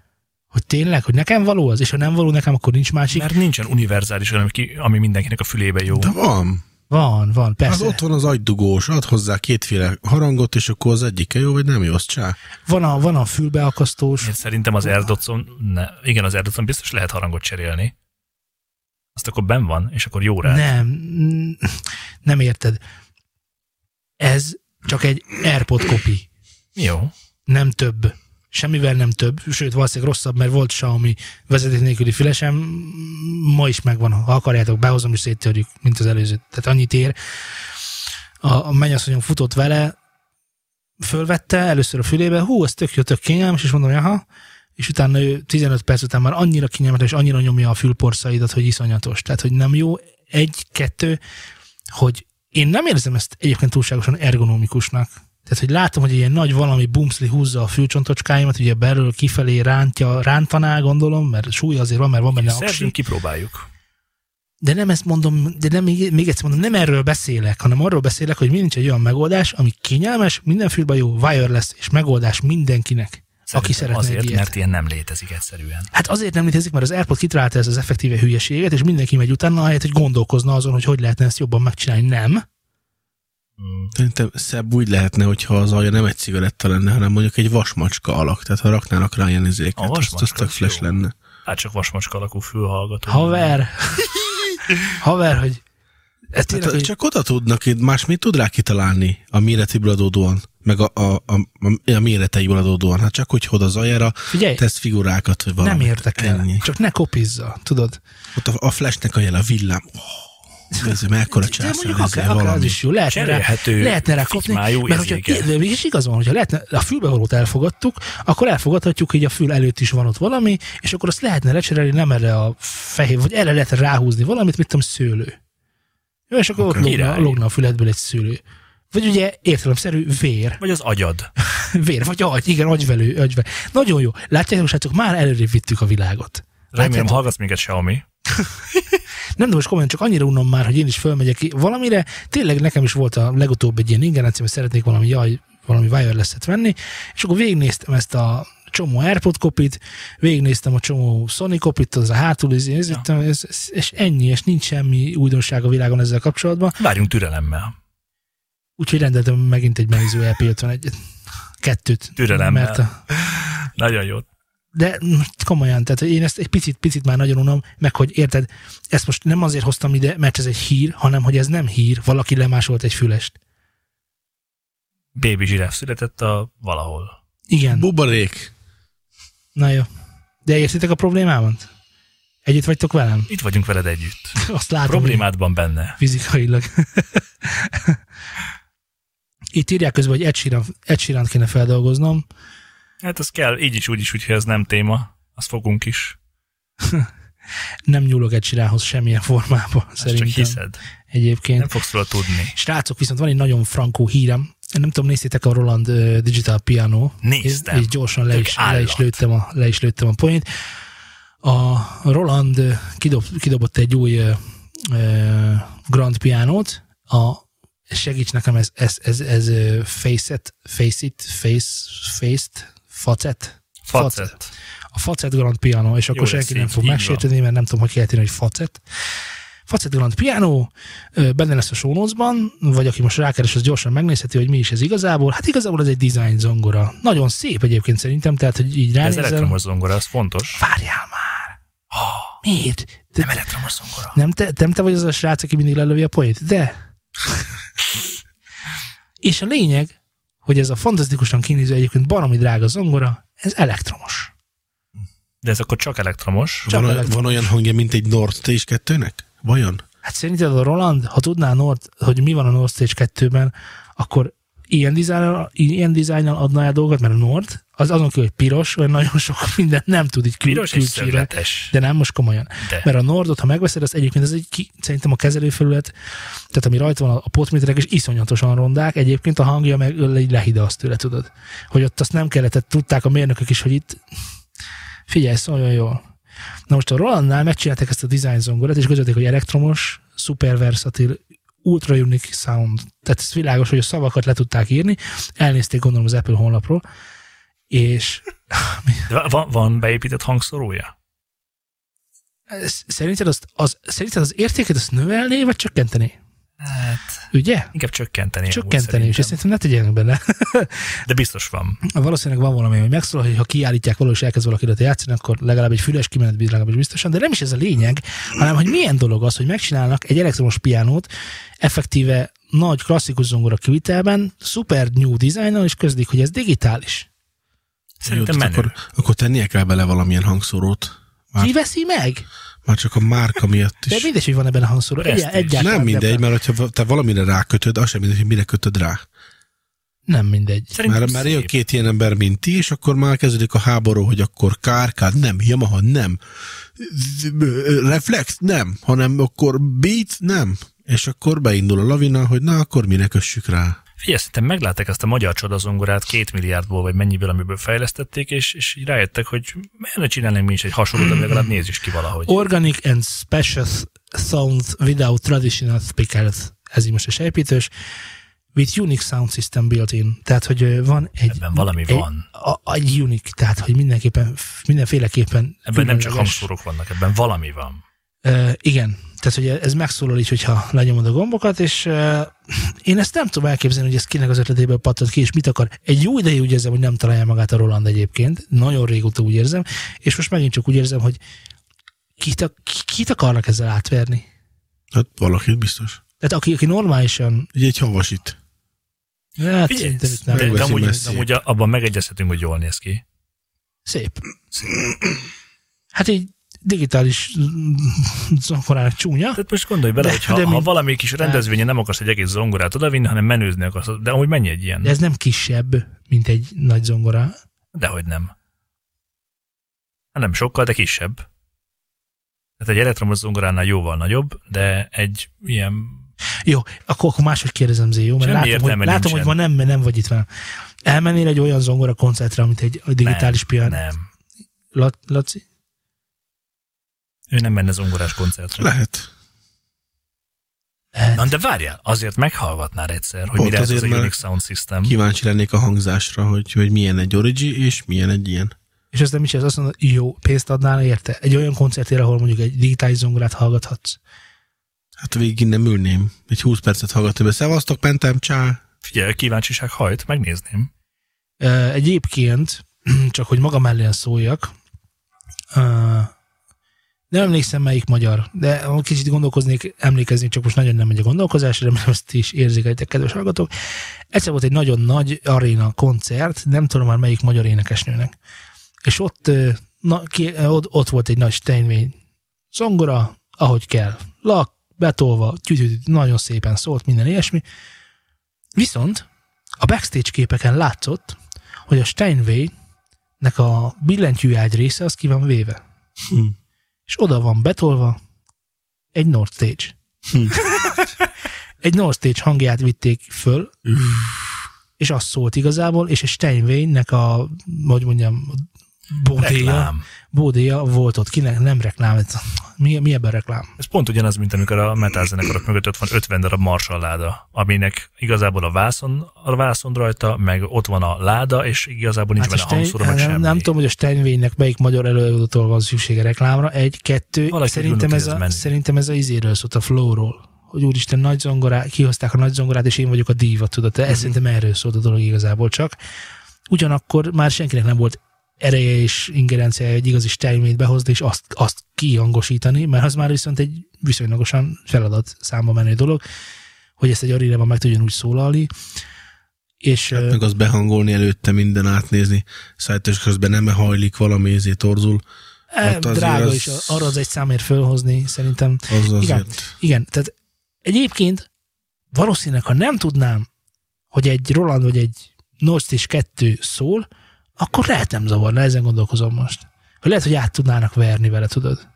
hogy tényleg, hogy nekem való az, és ha nem való nekem, akkor nincs másik. Mert nincsen univerzális olyan, ami mindenkinek a fülébe jó. De van. Van, van, persze. Az ott van az agydugós, ad hozzá kétféle harangot, és akkor az egyike jó, vagy nem jó, az csá. Van a, van a fülbeakasztós. Én szerintem az AirDotson, ne, igen, az AirDotson biztos lehet harangot cserélni. Azt akkor ben van, és akkor jó rá. Nem, nem érted. Ez csak egy AirPod kopi. Jó. Nem több semmivel nem több, sőt valószínűleg rosszabb, mert volt Xiaomi vezeték nélküli fülesem, ma is megvan, ha akarjátok, behozom és széttörjük, mint az előző. Tehát annyit ér. A, a mennyasszonyom futott vele, fölvette először a fülébe, hú, ez tök jó, tök kényelmes, és mondom, aha, és utána ő 15 perc után már annyira kényelmes, és annyira nyomja a fülporszaidat, hogy iszonyatos. Tehát, hogy nem jó, egy, kettő, hogy én nem érzem ezt egyébként túlságosan ergonomikusnak. Tehát, hogy látom, hogy ilyen nagy valami bumszli húzza a fülcsontocskáimat, ugye belül kifelé rántja, rántaná, gondolom, mert súly azért van, mert van benne aksi. kipróbáljuk. De nem ezt mondom, de nem, még, egyszer mondom, nem erről beszélek, hanem arról beszélek, hogy nincs egy olyan megoldás, ami kényelmes, minden fülben jó, wireless és megoldás mindenkinek. Szerintem aki szeretne azért, ilyet. mert ilyen nem létezik egyszerűen. Hát azért nem létezik, mert az AirPod kitalálta ez az effektíve hülyeséget, és mindenki megy utána, ahelyett, hogy gondolkozna azon, hogy hogy lehetne ezt jobban megcsinálni. Nem. Szerintem szebb úgy lehetne, hogyha az alja nem egy cigaretta lenne, hanem mondjuk egy vasmacska alak. Tehát ha raknának rá ilyen izéket, a azt, azt tök flash lenne. Hát csak vasmacska alakú fülhallgató. Haver! Haver, hogy ez tényleg, hát, hogy... Csak oda tudnak, más mit tud rá kitalálni a méretéből adódóan, meg a, a, a, a, a méreteiből adódóan. Hát csak hogy hod az aljára, Figyelj, tesz figurákat, vagy valami. Nem érdekel, ennyi. csak ne kopizza, tudod? Ott a, a flashnek a jel, a villám. Oh ez mekkora császár, mondjuk akár, akár az is jó. Lehetne rá, lehetne rá kapni, mert hogyha, mégis igaz van, hogyha lehetne, a fülbevalót elfogadtuk, akkor elfogadhatjuk, hogy a fül előtt is van ott valami, és akkor azt lehetne lecserélni nem erre a fehér, vagy erre lehetne ráhúzni valamit, mit tudom, szőlő. És akkor okay. ott lógna, lógna a füledből egy szülő. Vagy ugye értelemszerű vér. Vagy az agyad. vér, vagy agy, igen, agyvelő, agyvelő. Nagyon jó. Látjátok, srácok, már előrébb vittük a világot. Remélem, hallgatsz minket Xiaomi. Nem tudom, most komolyan, csak annyira unom már, hogy én is fölmegyek ki. Valamire, tényleg nekem is volt a legutóbb egy ilyen ingerencia, hogy szeretnék valami, jaj, valami wireless-et venni, és akkor végignéztem ezt a csomó AirPod kopit, végignéztem a csomó Sony kopit, az a hátul, ez, ez, ja. ez, és ennyi, és nincs semmi újdonság a világon ezzel kapcsolatban. Várjunk türelemmel. Úgyhogy rendeltem megint egy Meizu ep 51 kettőt. Türelemmel. Mert a... Nagyon jó. De komolyan, tehát én ezt egy picit, picit már nagyon unom, meg hogy érted, ezt most nem azért hoztam ide, mert ez egy hír, hanem hogy ez nem hír, valaki lemásolt egy fülest. Baby zsiráf született a valahol. Igen. Buborék. Na jó. De értitek a problémámat? Együtt vagytok velem? Itt vagyunk veled együtt. Azt látom. Problémádban benne. Fizikailag. Itt írják közben, hogy Ed Sheeran kéne feldolgoznom. Hát az kell, így is, úgy is, úgyhogy ez nem téma. Azt fogunk is. nem nyúlok Ed Sheeranhoz semmilyen formában, Ezt szerintem. csak hiszed. Egyébként. Nem fogsz róla tudni. Srácok, viszont van egy nagyon frankó hírem. Nem tudom, néztétek a Roland Digital Piano? Néztem. És, és gyorsan le is, le, is lőttem a, le is lőttem a point. A Roland kidob, kidobott egy új uh, Grand Pianót, a segíts nekem, ez, ez, ez, ez face it, face it, face, faced, facet? Facet. A facet Grand Piano, és akkor Jó, senki nem fog megsérteni, mert nem tudom, hogy kell hogy facet. Facet Grand Piano, benne lesz a show vagy aki most rákeres, az gyorsan megnézheti, hogy mi is ez igazából. Hát igazából ez egy design zongora. Nagyon szép egyébként szerintem, tehát, hogy így ránézel. Ez elektromos zongora, az fontos. Várjál már! Oh, Miért? De nem elektromos zongora. Nem te, nem te vagy az a srác, aki mindig lelövi a poét? De. És a lényeg, hogy ez a fantasztikusan kinéző egyébként baromi drága zongora, ez elektromos. De ez akkor csak elektromos? Csak van, elektromos. van olyan hangja, mint egy Nord Stage 2-nek? Vajon? Hát szerinted a Roland, ha tudná Nord, hogy mi van a Nord Stage 2-ben, akkor ilyen dizájnnal, ilyen dizájnnal adna el dolgokat, mert a Nord, az azon kívül, hogy piros, olyan nagyon sok mindent nem tud így kül- piros külcsére. De nem, most komolyan. De. Mert a Nordot, ha megveszed, az egyébként ez egy, ki, szerintem a kezelőfelület, tehát ami rajta van a potméterek, és iszonyatosan rondák, egyébként a hangja meg így lehide azt tőle, tudod. Hogy ott azt nem kellett, tudták a mérnökök is, hogy itt figyelj, szóljon jól. Na most a Rolandnál megcsinálták ezt a design zongorát, és közölték, hogy elektromos, szuper versatil, ultra unique sound. Tehát ez világos, hogy a szavakat le tudták írni, elnézték gondolom az Apple honlapról, és... van, van beépített hangszorója? Szerinted, azt, az, szerinted az értéket azt növelné, vagy csökkenteni? Hát, Ugye? Inkább csökkenteni. Csökkenteni, és szerintem ne tegyenek benne. De biztos van. Valószínűleg van valami, hogy megszólal, hogy ha kiállítják való, és elkezd valakit játszani, akkor legalább egy füles kimenet legalábbis biztosan, de nem is ez a lényeg, hanem hogy milyen dolog az, hogy megcsinálnak egy elektromos pianót, effektíve nagy klasszikus zongora kivitelben, szuper new design és közdik, hogy ez digitális. Szerintem Jó, akkor, akkor tennie kell bele valamilyen hangszórót. Már... Ki veszi meg? Már csak a márka miatt is. De mindegy, hogy van ebben a hangszóró. Egy, egyáltalán nem mindegy, mert ha te valamire rákötöd, az sem mindegy, hogy mire kötöd rá. Nem mindegy. Szerintem már, már jön két ilyen ember, mint ti, és akkor már kezdődik a háború, hogy akkor kárkád, nem, Yamaha, nem, Reflex, nem, hanem akkor Beat, nem. És akkor beindul a lavina, hogy na, akkor mire kössük rá. Figyelj, szerintem meglátták ezt a magyar csodazongorát két milliárdból, vagy mennyiből, amiből fejlesztették, és, és rájöttek, hogy ne csinálnánk mi is egy hasonlót, legalább nézzük ki valahogy. Organic and special sounds without traditional speakers. Ez így most is építős. With unique sound system built in. Tehát, hogy van egy... Ebben valami egy, van. A, egy unique, tehát, hogy mindenképpen, mindenféleképpen... Ebben nem csak hangszórok vannak, ebben valami van. Uh, igen, tehát, hogy ez megszólal így, hogyha lenyomod a gombokat, és uh, én ezt nem tudom elképzelni, hogy ez kinek az ötletéből pattant ki, és mit akar. Egy jó ideig úgy érzem, hogy nem találja magát a Roland egyébként. Nagyon régóta úgy érzem, és most megint csak úgy érzem, hogy kit, kit akarnak ezzel átverni? Hát valakit biztos. Tehát aki, aki normálisan... Ugye egy havasit. Hát Figyelj, nem. De, de amúgy, amúgy abban megegyezhetünk, hogy jól néz ki. Szép. Szép. Hát így digitális zongorának csúnya. Tehát most gondolj bele, de, hogy ha, de ha mind... valami kis rendezvényen nem akarsz egy egész zongorát odavinni, hanem menőzni akarsz, de amúgy mennyi egy ilyen? De ez nem kisebb, mint egy nagy zongora. Dehogy nem. Hát nem sokkal, de kisebb. Tehát egy elektromos zongoránál jóval nagyobb, de egy ilyen Jó, akkor, akkor máshogy kérdezem, Zé, jó? Mert Semmi látom, hogy, látom hogy ma nem, nem vagy itt velem. Elmennél egy olyan zongora koncertre, amit egy digitális pian. Nem. La, Laci? Ő nem menne zongorás koncertre. Lehet. Lehet. Na, de várjál, azért meghallgatnál egyszer, hogy Pont mire ez az azért, a mert Unix Sound System. Kíváncsi lennék a hangzásra, hogy, hogy milyen egy Origi, és milyen egy ilyen. És aztán mit csinálsz? Azt mondod, jó, pénzt adnál érte? Egy olyan koncertére, ahol mondjuk egy digitális zongorát hallgathatsz. Hát végig nem ülném. Egy 20 percet hallgatni be. Szevasztok, pentem, csá. Figyelj, kíváncsiság hajt, megnézném. Egyébként, csak hogy maga mellé szóljak, nem emlékszem melyik magyar, de kicsit gondolkoznék, emlékeznék, csak most nagyon nem megy a gondolkozás, remélem ezt is érzékelitek, kedves hallgatók. Egyszer volt egy nagyon nagy aréna koncert, nem tudom már melyik magyar énekesnőnek. És ott, na, ki, ott, ott volt egy nagy Steinway zongora, ahogy kell. Lak, betolva, tyütüt, nagyon szépen szólt, minden ilyesmi. Viszont a backstage képeken látszott, hogy a Steinway-nek a billentyűágy része az ki van véve. Hm. És oda van betolva egy North Stage. Hm. egy North Stage hangját vitték föl, és az szólt igazából, és a Steinway-nek a, hogy mondjam, bódéja, Reklám. bódéja volt ott, kinek nem reklám, ez- mi, mi ebben reklám? Ez pont ugyanaz, mint amikor a metal zenekarok mögött ott van 50 darab Marshall láda, aminek igazából a vászon, a vászon rajta, meg ott van a láda, és igazából nincs Hát benne a a Stein, hangszóró, meg nem, semmi. nem tudom, hogy a Steinway-nek melyik magyar előadótól van szüksége reklámra. Egy, kettő, Valaki szerintem ez, a, szerintem ez a izéről szólt, a flowról. Hogy úristen, nagy zongorá, kihozták a nagy zongorát, és én vagyok a díva, tudod, ez szerintem erről szólt a dolog igazából csak. Ugyanakkor már senkinek nem volt ereje és ingerencia egy igazi Steinway-t behozni, és azt, azt kihangosítani, mert az már viszont egy viszonylagosan feladat számba menő dolog, hogy ezt egy arénában meg tudjon úgy szólalni. És, Hát meg azt behangolni előtte, minden átnézni. Szájtos közben nem hajlik valami, ezért torzul. E, drága az- is, arra az egy számért fölhozni, szerintem. Az azért. Igen. Igen, tehát egyébként valószínűleg, ha nem tudnám, hogy egy Roland vagy egy és 2 szól, akkor lehet nem zavarna, ezen gondolkozom most. Hogy lehet, hogy át tudnának verni vele, tudod?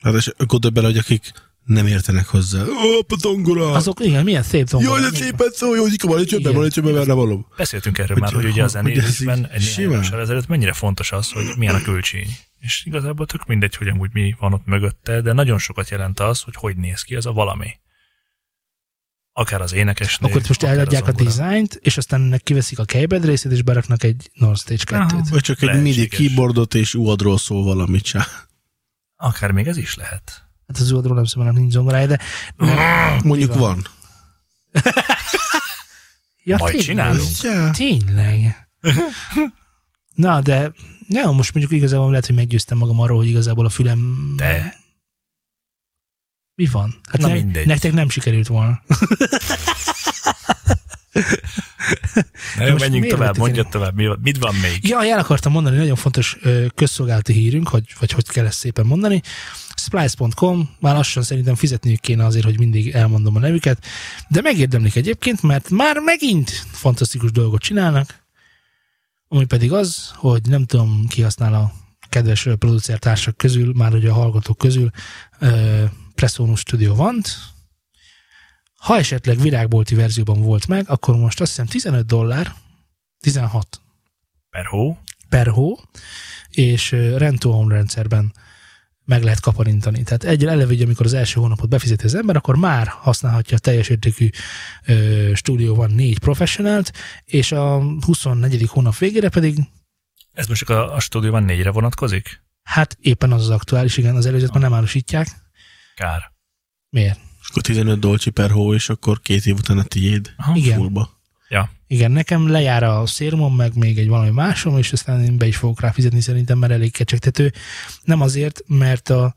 Hát és gondolj bele, hogy akik nem értenek hozzá. Ó, a tongora! Azok, igen, milyen szép zongora. Jaj, de szépen szó, jó, hogy van egy csöbben, van egy csöbben, verne való. Beszéltünk erről Hogy- már, hogy ugye a zenélésben egy néhány ezelőtt mennyire fontos az, hogy milyen a költsény. És igazából tök mindegy, hogy amúgy mi van ott mögötte, de nagyon sokat jelent az, hogy hogy néz ki ez a valami. Akár az énekesnő, Akkor most eladják a, zongora. dizájnt, és aztán ennek kiveszik a keypad részét, és beraknak egy North Stage 2-t. Vagy csak egy Lehetséges. MIDI keyboardot és UAD-ról szól valamit csá. Akár még ez is lehet. Hát az oldalról nem szóval nincs zongorája, de... Mondjuk Mi van? van. Ja, Majd tényleg. csinálunk. Ja. Tényleg. Na, de ja, most mondjuk igazából lehet, hogy meggyőztem magam arról, hogy igazából a fülem... De Mi van? Hát Na ne, mindegy. nektek nem sikerült volna. Na jó, menjünk tovább, el? tovább, mi, mit van még? Ja, el akartam mondani, nagyon fontos közszolgálati hírünk, hogy, vagy hogy kell ezt szépen mondani. Splice.com, már lassan szerintem fizetniük kéne azért, hogy mindig elmondom a nevüket, de megérdemlik egyébként, mert már megint fantasztikus dolgot csinálnak, ami pedig az, hogy nem tudom, ki használ a kedves producertársak közül, már ugye a hallgatók közül, Presonus Studio van. Ha esetleg virágbolti verzióban volt meg, akkor most azt hiszem 15 dollár, 16 Per hó? per hó, és rent-to-own rendszerben meg lehet kaparintani. Tehát egy eleve, ugye, amikor az első hónapot befizeti az ember, akkor már használhatja a teljes értékű ö, stúdió van négy professionált, és a 24. hónap végére pedig Ez most csak a, a stúdióban négyre vonatkozik? hát éppen az az aktuális, igen, az előzőt már nem árusítják. Kár. Miért? Akkor 15 dolcsi per hó, és akkor két év után a tiéd. Aha. Igen. Fullba. Igen, nekem lejár a szérmom, meg még egy valami másom, és aztán én be is fogok rá fizetni szerintem, mert elég kecsegtető. Nem azért, mert a,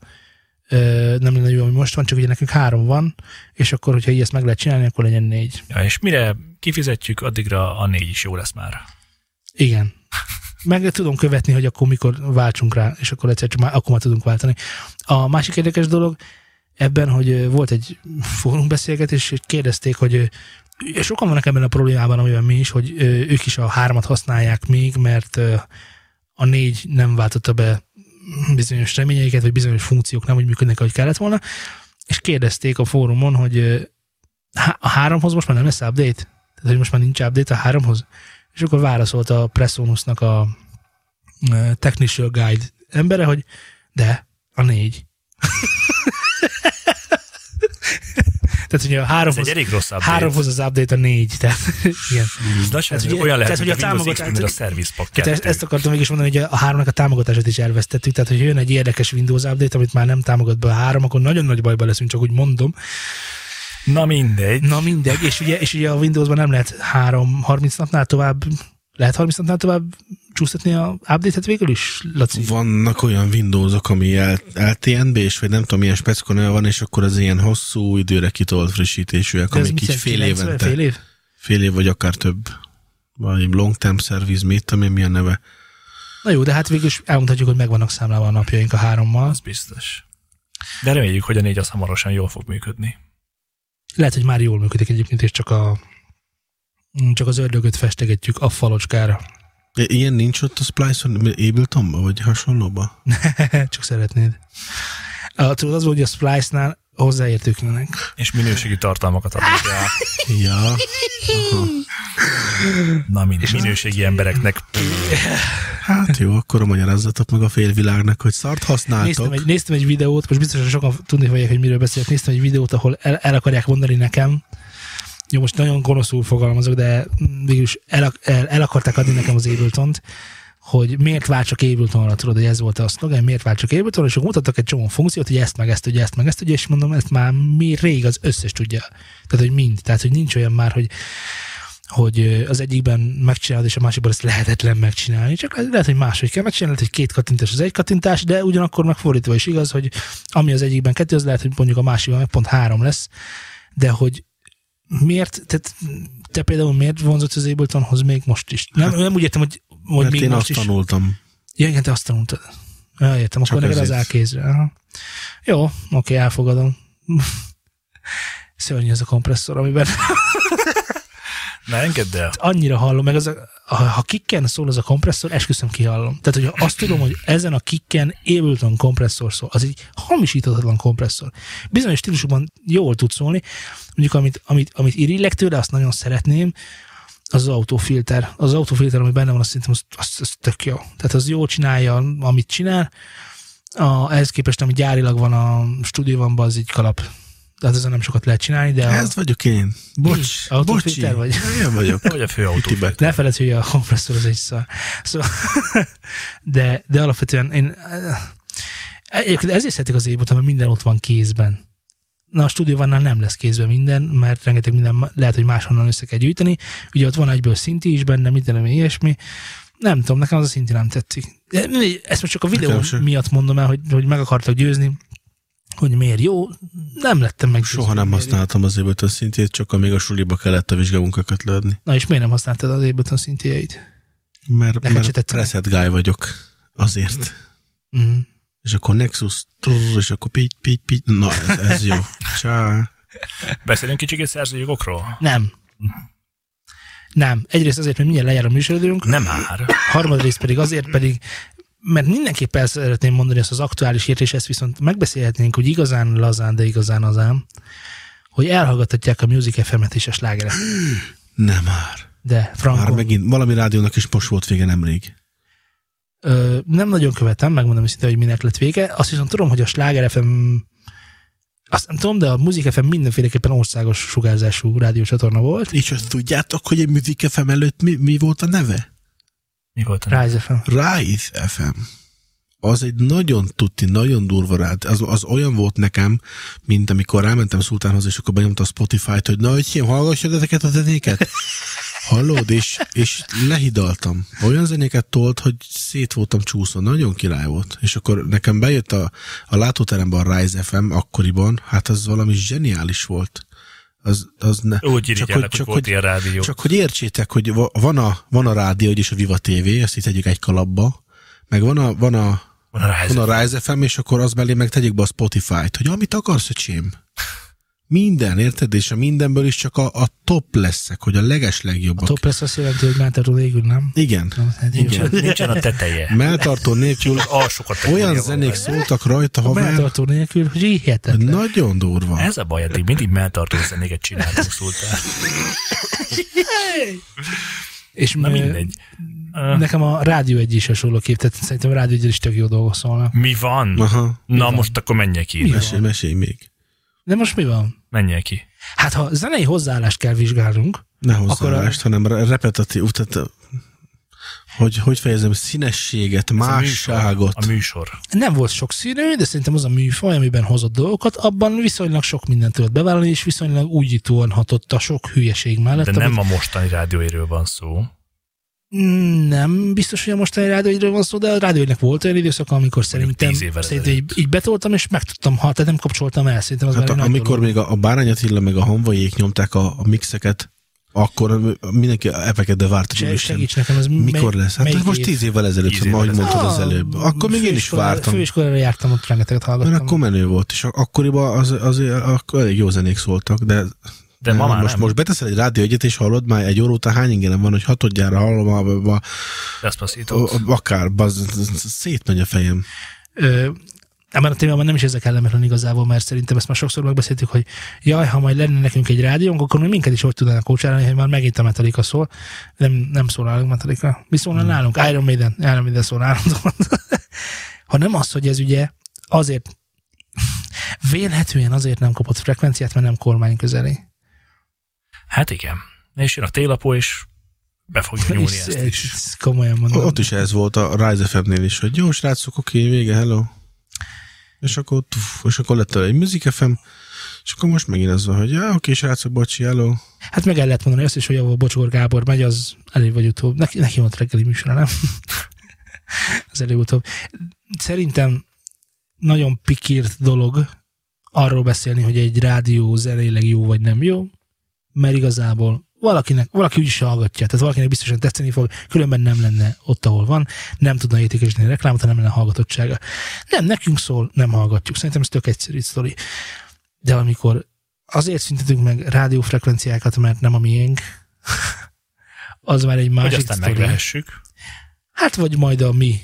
ö, nem lenne jó, ami most van, csak ugye nekünk három van, és akkor, hogyha így ezt meg lehet csinálni, akkor legyen négy. Ja, és mire kifizetjük, addigra a négy is jó lesz már. Igen. Meg tudom követni, hogy akkor mikor váltsunk rá, és akkor egyszer csak már, akkor már tudunk váltani. A másik érdekes dolog ebben, hogy volt egy fórumbeszélgetés, és kérdezték, hogy sokan vannak ebben a problémában, amiben mi is, hogy ők is a hármat használják még, mert a négy nem váltotta be bizonyos reményeiket, vagy bizonyos funkciók nem úgy működnek, ahogy kellett volna, és kérdezték a fórumon, hogy a háromhoz most már nem lesz update? Tehát, hogy most már nincs update a háromhoz? És akkor válaszolt a Presonusnak a technical guide embere, hogy de, a négy. Tehát ugye a háromhoz, háromhoz az update a négy. Tehát, igen. tehát, ugye, olyan lehet, tehát, hogy a, támogatás, a Service Pack tehát ezt akartam mégis mondani, hogy a háromnak a támogatását is elvesztettük, tehát hogy jön egy érdekes Windows update, amit már nem támogat be a három, akkor nagyon nagy bajba leszünk, csak úgy mondom. Na mindegy. Na mindegy, és ugye, és ugye a Windowsban nem lehet három 30 napnál tovább lehet 30 napnál tovább csúsztatni a update-et végül is, Laci? Vannak olyan Windowsok, ami LTNB, és vagy nem tudom, milyen specikonál van, és akkor az ilyen hosszú időre kitolt frissítésűek, amik így fél évente. Fél év? Fél év, vagy akár több. Vagy long term service, mit tudom én, mi a neve. Na jó, de hát végül is elmondhatjuk, hogy megvannak számlálva a napjaink a hárommal. Az biztos. De reméljük, hogy a négy az hamarosan jól fog működni. Lehet, hogy már jól működik egyébként, és csak a csak az ördögöt festegetjük a falocskára. Ilyen nincs ott a Splice-on, Abletonban, vagy hasonlóba? csak szeretnéd. A, tudod, az hogy a Splice-nál hozzáértőknek. És minőségi tartalmakat adnak el. ja. Na, mind, minőségi embereknek. Hát jó, akkor magyarázzatok meg a félvilágnak, hogy szart használtok. Néztem egy, néztem egy videót, most biztos, hogy sokan tudni fogják, hogy miről beszélek. Néztem egy videót, ahol el, el akarják mondani nekem, jó, most nagyon gonoszul fogalmazok, de végülis el, el, el akarták adni nekem az ableton hogy miért váltsak Abletonra, tudod, hogy ez volt a szlogen, miért váltsak Abletonra, és akkor mutattak egy csomó funkciót, hogy ezt meg ezt tudja, ezt meg ezt tudja, és mondom, ezt már mi rég az összes tudja. Tehát, hogy mind. Tehát, hogy nincs olyan már, hogy hogy az egyikben megcsinálod, és a másikban ezt lehetetlen megcsinálni. Csak lehet, hogy máshogy kell megcsinálni, lehet, hogy két kattintás az egy kattintás, de ugyanakkor megfordítva is igaz, hogy ami az egyikben kettő, az lehet, hogy mondjuk a másikban meg pont három lesz, de hogy miért, tehát te például miért vonzott az Abletonhoz még most is? Nem, hát, nem úgy értem, hogy, hogy mert még én most azt is. tanultam. Ja, igen, te azt tanultad. Ja, értem, akkor neked az elkézre. Aha. Jó, oké, elfogadom. Szörnyű ez a kompresszor, amiben... Ne engedd el. Annyira hallom, meg az ha, kicken szól az a kompresszor, esküszöm kihallom. Tehát, hogyha azt tudom, hogy ezen a kicken Ableton kompresszor szól, az egy hamisíthatatlan kompresszor. Bizonyos stílusokban jól tud szólni, mondjuk amit, amit, amit irillek tőle, azt nagyon szeretném, az, az autofilter. Az autofilter, ami benne van, azt szerintem az, az, az tök jó. Tehát az jól csinálja, amit csinál. A, ehhez képest, ami gyárilag van a stúdióban, az így kalap tehát ezen nem sokat lehet csinálni, de... Ez a... vagyok én. Bocs, Autofilter vagy? Én vagyok. vagy a fő. Ne feled, hogy a kompresszor az egy szar. Szóval, de, de alapvetően én... Egyébként ezért szeretik az évot, mert minden ott van kézben. Na, a stúdióban nem lesz kézben minden, mert rengeteg minden lehet, hogy máshonnan össze kell gyűjteni. Ugye ott van egyből szinti is benne, minden ilyesmi. Nem tudom, nekem az a szinti nem tetszik. Ezt most csak a videó miatt mondom el, hogy, hogy meg akartak győzni hogy miért jó, nem lettem meg. Soha nem használtam az Ableton szintjét, csak amíg a suliba kellett a vizsgamunkákat leadni. Na és miért nem használtad az Ableton szintjeit? Mert, Neked mert preset guy vagyok, azért. Mm. És akkor Nexus, és akkor pitty, pitty, pitty. Na, ez, ez jó. Csá. Beszélünk kicsit szerzőjogokról? Nem. Nem. Egyrészt azért, mert mindjárt lejár a műsoridőnk. Nem már. Harmadrészt pedig azért pedig, mert mindenképp el szeretném mondani ezt az aktuális és ezt viszont megbeszélhetnénk, hogy igazán lazán, de igazán azán, hogy elhallgathatják a Music FM-et és a slágeret. Nem már. De, Franko. Már megint valami rádiónak is most volt vége nemrég. Ö, nem nagyon követem, megmondom őszintén, hogy minek lett vége. Azt viszont tudom, hogy a Sláger FM azt nem tudom, de a Music FM mindenféleképpen országos sugárzású rádiócsatorna volt. És azt tudjátok, hogy a Music FM előtt mi, mi volt a neve? Mi volt a Rise FM. Rise FM. Az egy nagyon tuti, nagyon durva rád. Az, az olyan volt nekem, mint amikor rámentem Szultánhoz, és akkor benyomta a Spotify-t, hogy na, hogy én hallgassad ezeket a zenéket? Hallod? És, és lehidaltam. Olyan zenéket tolt, hogy szét voltam csúszva. Nagyon király volt. És akkor nekem bejött a, a látóteremben a Rise FM akkoriban, hát az valami zseniális volt az, az ne. Úgy csak, hogy, csak, hogy, hogy, rádió. csak hogy értsétek, hogy van a, van a rádió, és a Viva TV, ezt itt tegyük egy kalapba, meg van a, van a, van a, Rise, van a Rise FM, és akkor az mellé meg tegyük be a Spotify-t, hogy amit akarsz, öcsém. Minden, érted? És a mindenből is csak a, a top leszek, hogy a leges legjobbak. A top lesz azt jelenti, hogy melltartó nélkül nem? Igen. Nem, hát nincsen, nincsen a teteje. Melltartó nélkül olyan zenék szóltak rajta, ha Melltartó nélkül, hogy hihetetlen. Nagyon durva. Ez a baj, eddig mindig melltartó zenéket csináltunk, szóltál. És Na mindegy. Nekem a Rádió egy is hasonló kép, tehát szerintem a Rádió egy is tök jó dolgok szólnak. Mi van? Aha. Na mi most van? akkor menjek ki. Mesélj, mesélj még. De most mi van? Menjél ki. Hát ha zenei hozzáállást kell vizsgálnunk, ne hozzáállást, a... hanem repetitív, tehát hogy, hogy fejezem, színességet, Ez másságot. A műsor, a műsor. Nem volt sok színű, de szerintem az a műfaj, amiben hozott dolgokat, abban viszonylag sok mindent tudott bevállalni, és viszonylag újítóan hatott a sok hülyeség mellett. De nem amit... a mostani rádióéről van szó. Nem biztos, hogy a mostani rádióidről van szó, de a rádióidnak volt olyan időszak, amikor szerintem, szerintem így, így, betoltam, és meg tudtam, ha tehát nem kapcsoltam el. Szerintem az hát a, amikor még a, a Bárány Attila meg a Hanvaiék nyomták a, a mixeket, akkor mindenki epeket, de várt, hogy segíts nekem, ez mikor mely, lesz? Hát ez most tíz évvel ezelőtt, évvel ahogy mondtad az előbb. Akkor még én is vártam. Főiskolára jártam, ott rengeteget hallgattam. Mert akkor menő volt, és akkoriban az, az, az, akkor elég jó zenék szóltak, de de ma már most, nem. most beteszel egy rádió egyet, és hallod már egy óra után hány ingenem van, hogy hatodjára hallom a, a, a, akár, baz, szétmegy a fejem. Ö, Ebben a témában nem is ezek kellemetlen igazából, mert szerintem ezt már sokszor megbeszéltük, hogy jaj, ha majd lenne nekünk egy rádiónk, akkor mi minket is ott tudnának kócsálni, hogy már megint a Metallica szól. Nem, nem szól nálunk Metallica. Mi szólna hmm. nálunk? Iron Maiden. Iron Maiden szól nálunk. ha nem az, hogy ez ugye azért vélhetően azért nem kapott frekvenciát, mert nem kormány közeli. Hát igen. És jön a télapó, és be fogja nyúlni és, ezt is. Komolyan mondom. Ott is ez volt a Rise FM-nél is, hogy jó srácok, oké, vége, hello. És akkor, tuf, és akkor lett egy Music FM, és akkor most megint az van, hogy ja, oké, srácok, bocsi, hello. Hát meg el lehet mondani azt is, hogy ahol Bocsor Gábor megy, az előbb vagy utóbb. Neki, neki volt reggeli műsora, nem? az előbb-utóbb. Szerintem nagyon pikírt dolog arról beszélni, hogy egy rádió zenéleg jó vagy nem jó, mert igazából valakinek, valaki úgyis hallgatja, tehát valakinek biztosan tetszeni fog, különben nem lenne ott, ahol van, nem tudna értékesíteni reklámot, nem lenne hallgatottsága. Nem, nekünk szól, nem hallgatjuk. Szerintem ez tök egyszerű sztori. De amikor azért szüntetünk meg rádiófrekvenciákat, mert nem a miénk, az már egy másik Hogy aztán sztori. meglehessük. Hát vagy majd a mi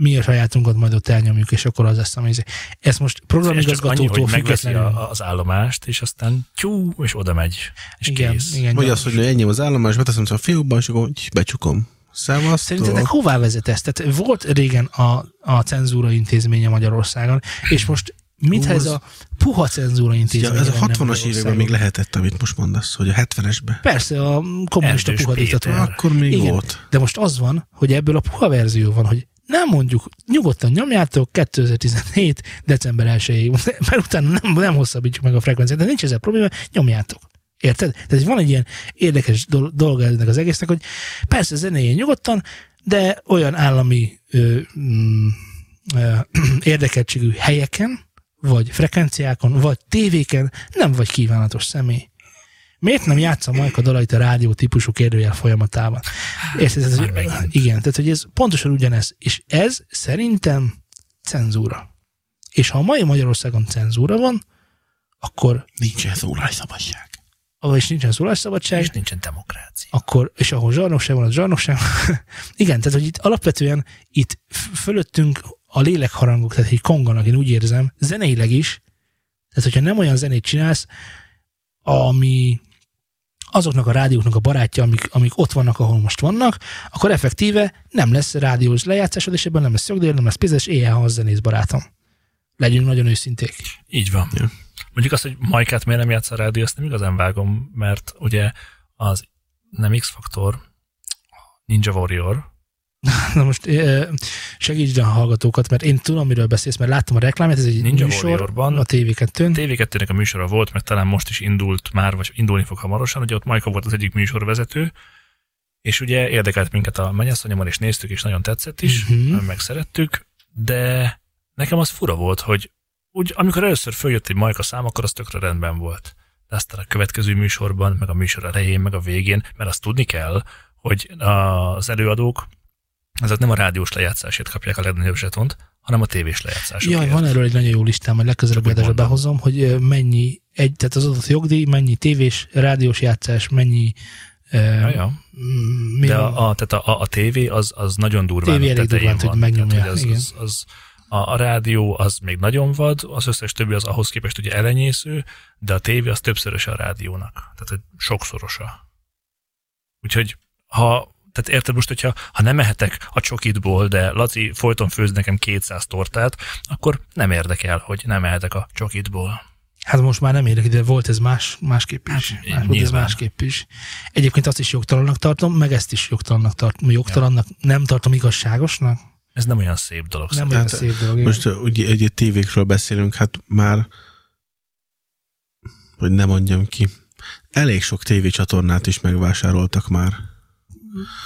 mi a sajátunkat majd ott elnyomjuk, és akkor az lesz, ami Ez most programigazgatótól függetlenül. az állomást, és aztán tyú, és oda megy, és igen, kész. Igen, vagy az, hogy ennyi az állomás, beteszem a fiúkban, és akkor becsukom. Szevasztok. Szerintetek hová vezet ez? Tehát volt régen a, a cenzúra intézménye Magyarországon, és most mintha ez a puha cenzúra intézmény. Ja, ez a 60-as években még lehetett, amit most mondasz, hogy a 70-esben. Persze, a kommunista puha diktatúra. Akkor még Igen, volt. De most az van, hogy ebből a puha verzió van, hogy nem mondjuk, nyugodtan nyomjátok 2017. december 1-ig, mert utána nem, nem hosszabbítjuk meg a frekvenciát, de nincs ezzel probléma, nyomjátok. Érted? Tehát van egy ilyen érdekes dolga ennek az egésznek, hogy persze zenéjén nyugodtan, de olyan állami ö, mm, ö, érdekeltségű helyeken, vagy frekvenciákon, vagy tévéken nem vagy kívánatos személy. Miért nem játsza Majka dalait a rádió típusú kérdőjel folyamatában? Érted? Ez, igen, tehát hogy ez pontosan ugyanez. És ez szerintem cenzúra. És ha a mai Magyarországon cenzúra van, akkor... Nincsen szólásszabadság. Ahol is nincsen szólásszabadság. És nincsen demokrácia. Akkor, és ahol zsarnokság van, az zsarnokság. igen, tehát hogy itt alapvetően itt fölöttünk a lélekharangok, tehát hogy konganak, én úgy érzem, zeneileg is, tehát hogyha nem olyan zenét csinálsz, ami azoknak a rádióknak a barátja, amik, amik ott vannak, ahol most vannak, akkor effektíve nem lesz rádiós lejátszásod, és ebben nem lesz jogdíj, nem lesz pénzes, éjjel, ha zenész barátom. Legyünk nagyon őszinték. Így van. Ja. Mondjuk azt, hogy Majkát miért nem játsz a rádió, azt nem igazán vágom, mert ugye az nem X-faktor, Ninja Warrior, Na most segítsd a hallgatókat, mert én tudom, miről beszélsz, mert láttam a reklámát, ez egy Ninja műsor Warriorban, a TV2-n. TV2-nek a műsora volt, meg talán most is indult már, vagy indulni fog hamarosan, ugye ott Majka volt az egyik műsorvezető, és ugye érdekelt minket a mennyasszonyommal, és néztük, és nagyon tetszett is, uh-huh. meg szerettük, de nekem az fura volt, hogy úgy, amikor először följött egy Majka szám, akkor az tökre rendben volt. De aztán a következő műsorban, meg a műsor elején, meg a végén, mert azt tudni kell, hogy az előadók ezek nem a rádiós lejátszásért kapják a legnagyobb zsetont, hanem a tévés lejátszásokért. Jaj, van erről egy nagyon jó listám, hogy legközelebb adásra behozom, hogy mennyi egy, tehát az adott jogdíj, mennyi tévés, rádiós játszás, mennyi Ja, ja. Mi De a, a, tehát a, a tévé az, az nagyon durván tévé elég durván, hogy megnyomja. Tehát, hogy az, az, az, a, a rádió az még nagyon vad, az összes többi az ahhoz képest ugye elenyésző, de a tévé az többszörös a rádiónak. Tehát egy sokszorosa. Úgyhogy ha tehát érted most, hogyha ha nem mehetek a csokitból, de Laci folyton főz nekem 200 tortát, akkor nem érdekel, hogy nem mehetek a csokitból. Hát most már nem érdekel, de volt ez más, másképp is. Hát, más, volt ez másképp is. Egyébként azt is jogtalannak tartom, meg ezt is jogtalannak tartom. Jogtalannak ja. nem tartom igazságosnak. Ez nem olyan szép dolog. Nem olyan szép dolog. Most ugye egy tévékről beszélünk, hát már, hogy nem mondjam ki, elég sok tévécsatornát is megvásároltak már.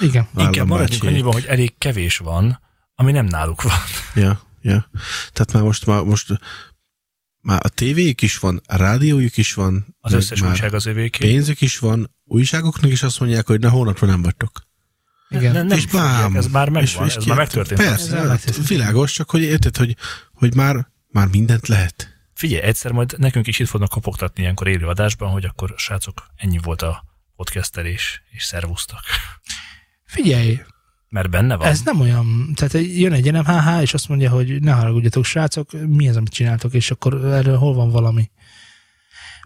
Igen. Inkább maradjunk annyiban, hogy elég kevés van, ami nem náluk van. Ja, ja. Tehát már most, már, most már a tévéjük is van, a rádiójuk is van. Az összes újság az övéké. Pénzük is van, újságoknak is azt mondják, hogy na hónapra nem vagytok. Igen. Nem, nem és bám, ez már megvan, és, és ez már megtörtént. Persze, hát, világos, csak hogy érted, hogy, hogy már, már mindent lehet. Figyelj, egyszer majd nekünk is itt fognak kopogtatni ilyenkor élőadásban, hogy akkor srácok, ennyi volt a podcasterés, és szervusztak. Figyelj, mert benne van. Ez nem olyan, tehát jön egy NMHH, és azt mondja, hogy ne haragudjatok, srácok, mi az, amit csináltok, és akkor erről hol van valami.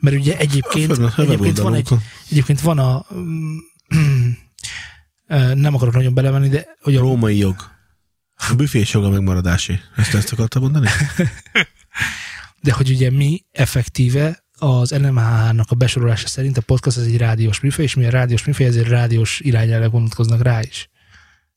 Mert ugye egyébként, egyébként, van, egy, egyébként van a, nem akarok nagyon belemenni, de... Hogy a római jog. A büfés jog a megmaradási. Ezt ezt akartam mondani? de hogy ugye mi effektíve az NMHH-nak a besorolása szerint a podcast az egy rádiós műfaj, és mi a rádiós műfaj, ezért rádiós irányelvek vonatkoznak rá is.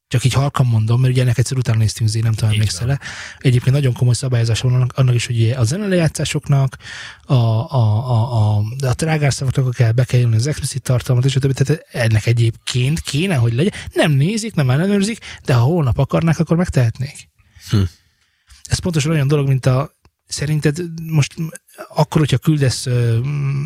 Csak így halkan mondom, mert ugye ennek egyszer utána néztünk zé, nem tudom, emlékszel -e. Egyébként nagyon komoly szabályozás van annak, is, hogy a zenelejátszásoknak, a, a, a, a, a trágárszavaknak kell be kell jönni az explicit tartalmat, és a többi. Tehát ennek egyébként kéne, hogy legyen. Nem nézik, nem ellenőrzik, de ha holnap akarnák, akkor megtehetnék. Hm. Ez pontosan olyan dolog, mint a Szerinted most akkor, hogyha küldesz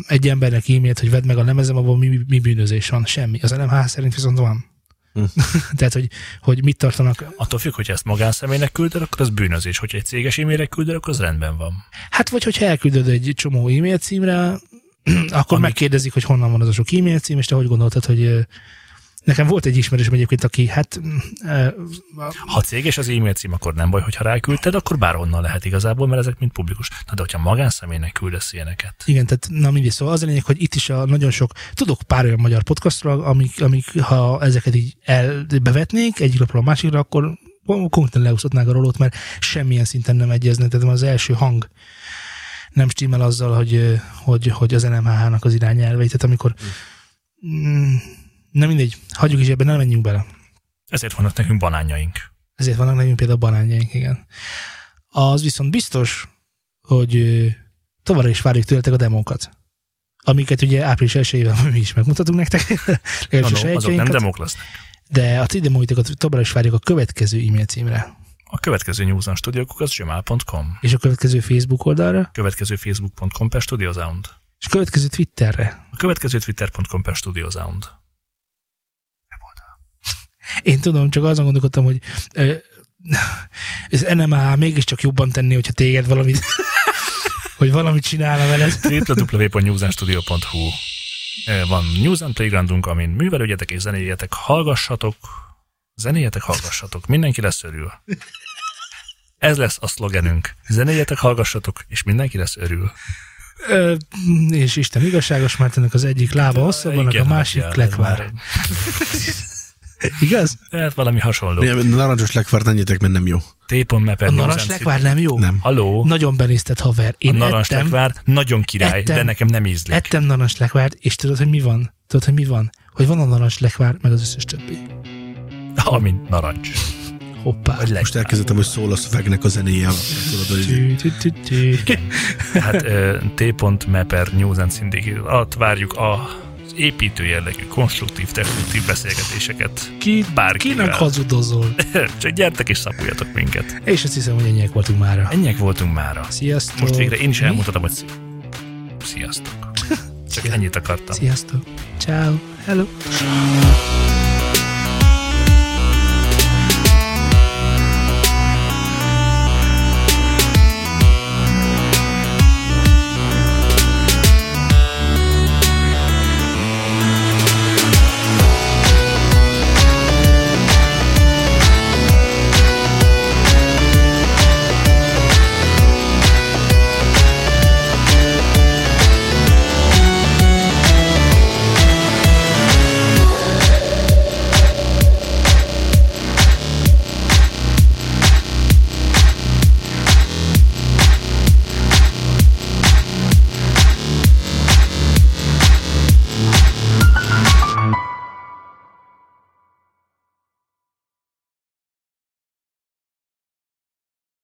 egy embernek e-mailt, hogy vedd meg a lemezem, abban mi, mi bűnözés van? Semmi. Az LMH szerint viszont van. Hm. Tehát, hogy, hogy mit tartanak. Attól függ, hogy ezt magánszemélynek küldöd, akkor az bűnözés. Hogyha egy céges e-mailre küldöd, akkor az rendben van. Hát, vagy hogyha elküldöd egy csomó e-mail címre, akkor Amik... megkérdezik, hogy honnan van az a sok e-mail cím, és te hogy gondoltad, hogy Nekem volt egy ismerősöm egyébként, aki hát... Uh, ha céges az e-mail cím, akkor nem baj, hogyha ráküldted, akkor bárhonnan lehet igazából, mert ezek mind publikus. Na de hogyha magánszemélynek küldesz ilyeneket. Igen, tehát na mindig szóval az a lényeg, hogy itt is a nagyon sok, tudok pár olyan magyar podcastról, amik, amik ha ezeket így elbevetnék egyik lapról a másikra, akkor konkrétan leúszhatnák a rolót, mert semmilyen szinten nem egyezne. Tehát az első hang nem stimmel azzal, hogy, hogy, hogy az NMHH-nak az irányelvei. Tehát amikor mm, Na mindegy, hagyjuk is ebben, nem menjünk bele. Ezért vannak nekünk banánjaink. Ezért vannak nekünk például banánjaink, igen. Az viszont biztos, hogy továbbra is várjuk tőletek a demókat. Amiket ugye április 1 mi is megmutatunk nektek. no, no, azok nem demók lesznek. De a ti demóitokat továbbra is várjuk a következő e-mail címre. A következő News on gmail.com És a következő Facebook oldalra? Következő facebook.com per StudioSound. És a következő Twitterre? A következő twitter.com per StudioSound. Én tudom, csak azon gondolkodtam, hogy ez NMA mégiscsak jobban tenni, hogyha téged valamit, hogy valamit csinálna veled. www.newsandstudio.hu Van News and Playgroundunk, amin művelődjetek és zenéjetek, hallgassatok, zenéjetek, hallgassatok, mindenki lesz örül. Ez lesz a szlogenünk. Zenéjetek, hallgassatok, és mindenki lesz örül. Ö, és Isten igazságos, mert ennek az egyik lába hosszabb, a másik lekvár. Igaz? Hát valami hasonló. Nem, narancsos lekvár ennyitek, mert nem jó. Tépon meper. A narancs lekvár nem jó? Nem. Haló? Nagyon benézted, haver. Én a narancs ettem, lekvár nagyon király, ettem, de nekem nem ízlik. Ettem narancs lekvárt, és tudod, hogy mi van? Tudod, hogy mi van? Hogy van a narancs lekvár, meg az összes többi. Amint narancs. Hoppá. Vagy Most elkezdtem, hogy szól a szövegnek a zenéje. Hát t.meper News and Syndicate várjuk a építő jellegű, konstruktív, technikai beszélgetéseket. Ki, bárkivel. Kinek hazudozol? Csak gyertek és szapuljatok minket. És azt hiszem, hogy ennyiek voltunk mára. Ennyiek voltunk mára. Sziasztok. Most végre én is elmutatom, hogy sziasztok. Csak ennyit akartam. Sziasztok. Ciao. Hello.